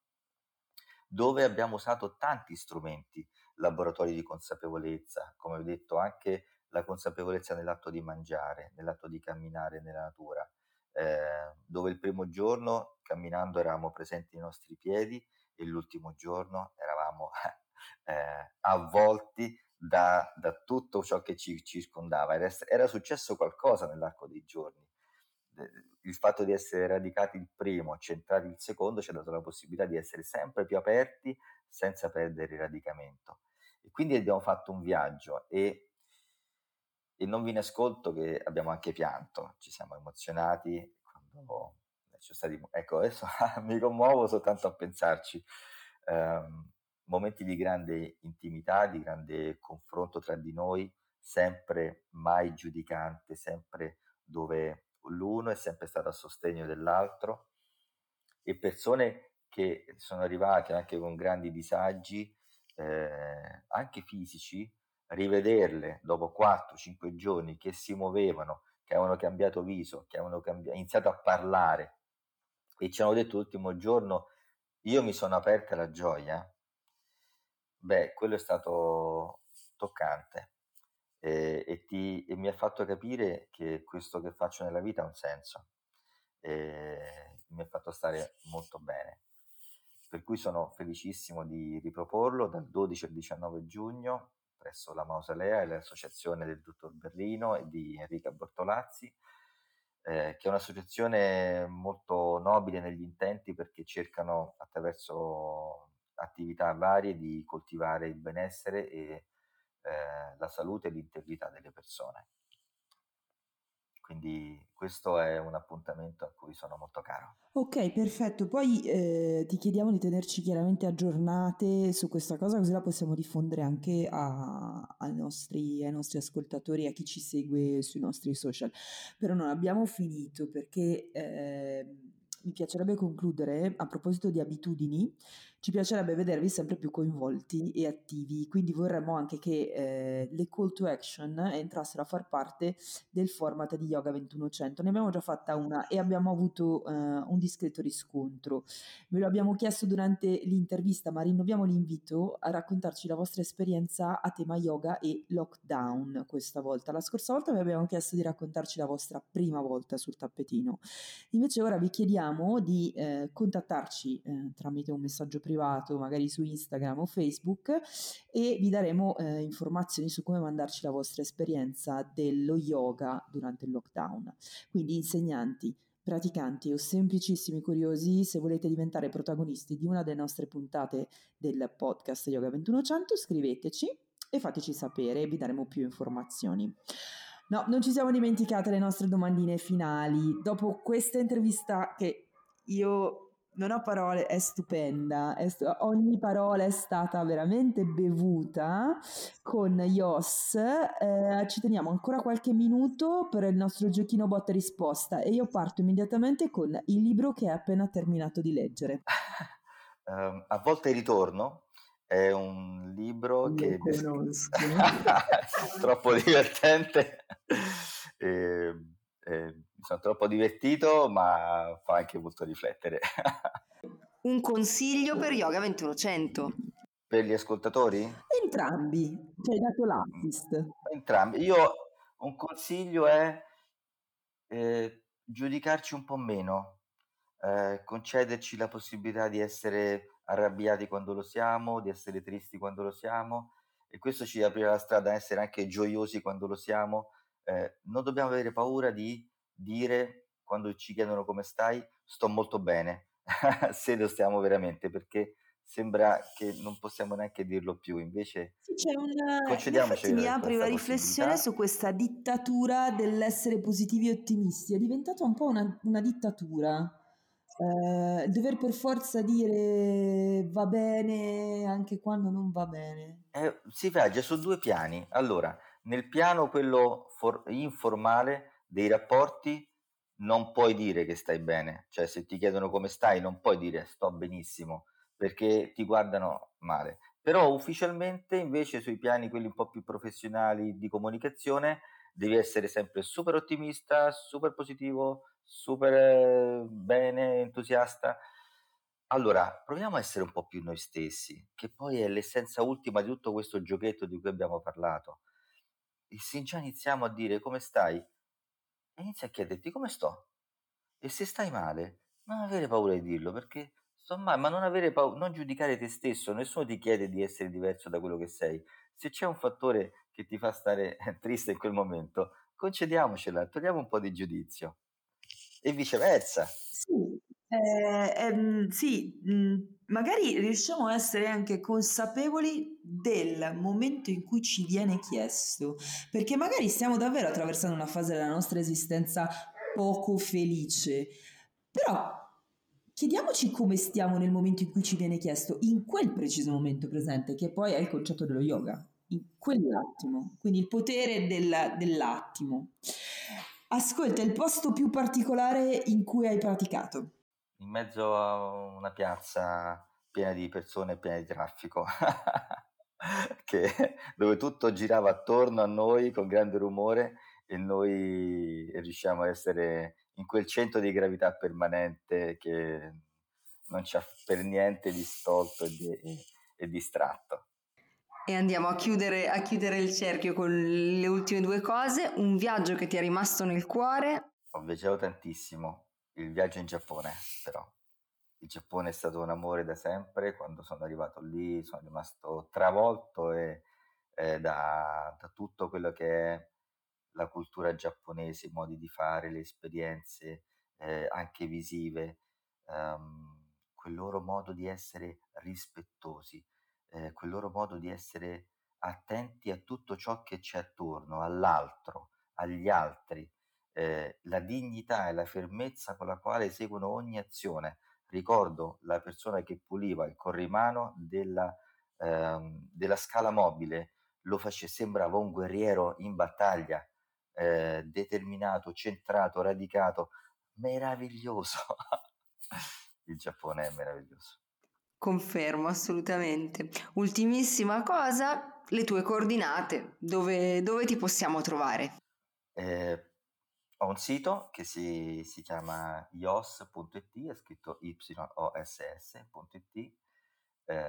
dove abbiamo usato tanti strumenti, laboratori di consapevolezza, come ho detto anche la consapevolezza nell'atto di mangiare, nell'atto di camminare nella natura, eh, dove il primo giorno camminando eravamo presenti ai nostri piedi e l'ultimo giorno eravamo *laughs* eh, avvolti da, da tutto ciò che ci circondava. Era, era successo qualcosa nell'arco dei giorni. Il fatto di essere radicati il primo, centrati il secondo, ci ha dato la possibilità di essere sempre più aperti senza perdere il radicamento. E quindi abbiamo fatto un viaggio e, e non vi nascolto che abbiamo anche pianto, ci siamo emozionati quando ci sono stati... Ecco, adesso *laughs* mi commuovo soltanto a pensarci. Um, momenti di grande intimità, di grande confronto tra di noi, sempre mai giudicante, sempre dove l'uno è sempre stato a sostegno dell'altro. E persone che sono arrivate anche con grandi disagi, eh, anche fisici, rivederle dopo 4-5 giorni che si muovevano, che avevano cambiato viso, che avevano cambi- iniziato a parlare e ci hanno detto l'ultimo giorno io mi sono aperta alla gioia, Beh, quello è stato toccante e, e, ti, e mi ha fatto capire che questo che faccio nella vita ha un senso e mi ha fatto stare molto bene. Per cui sono felicissimo di riproporlo dal 12 al 19 giugno presso la Mausolea e l'associazione del dottor Berlino e di Enrica Bortolazzi, eh, che è un'associazione molto nobile negli intenti perché cercano attraverso attività varie di coltivare il benessere e eh, la salute e l'integrità delle persone. Quindi questo è un appuntamento a cui sono molto caro. Ok, perfetto. Poi eh, ti chiediamo di tenerci chiaramente aggiornate su questa cosa, così la possiamo diffondere anche a, ai, nostri, ai, nostri, ascoltatori e a chi ci segue sui nostri social. Però non abbiamo finito perché... Eh, mi piacerebbe concludere, a proposito di abitudini, ci piacerebbe vedervi sempre più coinvolti e attivi, quindi vorremmo anche che eh, le call to action entrassero a far parte del format di Yoga 2100. Ne abbiamo già fatta una e abbiamo avuto eh, un discreto riscontro. Ve lo abbiamo chiesto durante l'intervista, ma rinnoviamo l'invito a raccontarci la vostra esperienza a tema yoga e lockdown questa volta. La scorsa volta vi abbiamo chiesto di raccontarci la vostra prima volta sul tappetino. Invece ora vi chiediamo di eh, contattarci eh, tramite un messaggio privato privato, magari su Instagram o Facebook, e vi daremo eh, informazioni su come mandarci la vostra esperienza dello yoga durante il lockdown. Quindi insegnanti, praticanti o semplicissimi curiosi, se volete diventare protagonisti di una delle nostre puntate del podcast Yoga 2100, scriveteci e fateci sapere, vi daremo più informazioni. No, non ci siamo dimenticate le nostre domandine finali. Dopo questa intervista che io non ho parole, è stupenda, è stu- ogni parola è stata veramente bevuta con Yos. Eh, ci teniamo ancora qualche minuto per il nostro giochino botta risposta e io parto immediatamente con il libro che hai appena terminato di leggere. Uh, *laughs* a volte ritorno è un libro Lo che conosco. *laughs* troppo divertente. e, e mi sono troppo divertito, ma fa anche molto riflettere. *laughs* Un consiglio per Yoga 2100. per gli ascoltatori? Entrambi, ci hai dato l'assist. Entrambi. Io un consiglio è eh, giudicarci un po' meno, eh, concederci la possibilità di essere arrabbiati quando lo siamo, di essere tristi quando lo siamo e questo ci aprirà la strada a essere anche gioiosi quando lo siamo. Eh, non dobbiamo avere paura di dire quando ci chiedono come stai, sto molto bene, *laughs* se lo stiamo veramente, perché sembra che non possiamo neanche dirlo più, invece Sì, c'è una... concediamoci mi apre una riflessione su questa dittatura dell'essere positivi e ottimisti. È diventata un po' una, una dittatura. Eh, dover per forza dire va bene anche quando non va bene. Eh, si viaggia su due piani. Allora, nel piano quello for- informale dei rapporti non puoi dire che stai bene, cioè se ti chiedono come stai non puoi dire sto benissimo perché ti guardano male. Però ufficialmente invece sui piani quelli un po' più professionali di comunicazione devi essere sempre super ottimista, super positivo, super eh, bene, entusiasta. Allora, proviamo a essere un po' più noi stessi, che poi è l'essenza ultima di tutto questo giochetto di cui abbiamo parlato. E se già iniziamo a dire come stai, e inizia a chiederti come sto. E se stai male, non avere paura di dirlo, perché sto male, ma non avere paura, non giudicare te stesso, nessuno ti chiede di essere diverso da quello che sei. Se c'è un fattore che ti fa stare *laughs* triste in quel momento, concediamocela, togliamo un po' di giudizio. E viceversa. Sì, eh, ehm, sì, mh, magari riusciamo a essere anche consapevoli del momento in cui ci viene chiesto, perché magari stiamo davvero attraversando una fase della nostra esistenza poco felice, però chiediamoci come stiamo nel momento in cui ci viene chiesto, in quel preciso momento presente, che poi è il concetto dello yoga, in quell'attimo, quindi il potere del- dell'attimo. Ascolta, il posto più particolare in cui hai praticato. In mezzo a una piazza piena di persone e piena di traffico, *laughs* che- dove tutto girava attorno a noi con grande rumore e noi riusciamo a essere in quel centro di gravità permanente che non ci ha per niente distolto e, di- e- e distratto. E andiamo a chiudere, a chiudere il cerchio con le ultime due cose. Un viaggio che ti è rimasto nel cuore. Ho viaggiato tantissimo, il viaggio in Giappone però. Il Giappone è stato un amore da sempre, quando sono arrivato lì sono rimasto travolto e, eh, da, da tutto quello che è la cultura giapponese, i modi di fare, le esperienze eh, anche visive, ehm, quel loro modo di essere rispettosi, eh, quel loro modo di essere attenti a tutto ciò che c'è attorno, all'altro, agli altri, eh, la dignità e la fermezza con la quale eseguono ogni azione. Ricordo la persona che puliva il corrimano della, ehm, della scala mobile, lo face, sembrava un guerriero in battaglia, eh, determinato, centrato, radicato, meraviglioso. *laughs* il Giappone è meraviglioso. Confermo, assolutamente. Ultimissima cosa, le tue coordinate, dove, dove ti possiamo trovare? Eh, ho un sito che si, si chiama yos.it, è scritto yoss.it, eh,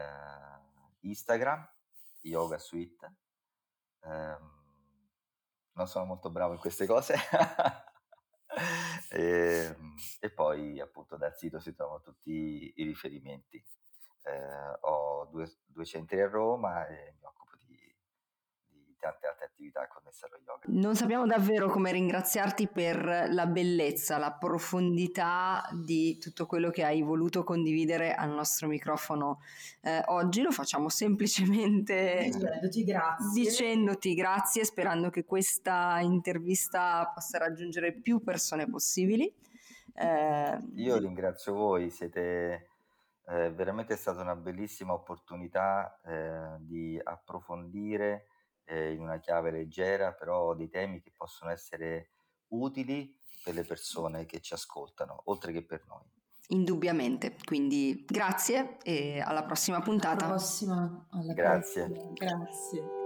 Instagram, Yoga Suite. Eh, non sono molto bravo in queste cose. e, *laughs* ehm, e, poi appunto dal sito si trovano tutti i riferimenti. Eh, ho due, due, centri a Roma e mi occupo tante altre attività connesse allo yoga. Non sappiamo davvero come ringraziarti per la bellezza, la profondità di tutto quello che hai voluto condividere al nostro microfono eh, oggi. Lo facciamo semplicemente dicendoti grazie. dicendoti grazie, sperando che questa intervista possa raggiungere più persone possibili. Eh, Io ringrazio voi, siete... Eh, veramente stata una bellissima opportunità eh, di approfondire eh, in una chiave leggera, però dei temi che possono essere utili per le persone che ci ascoltano, oltre che per noi. Indubbiamente, quindi grazie e alla prossima puntata. Alla prossima, alla grazie. Prossima. Grazie.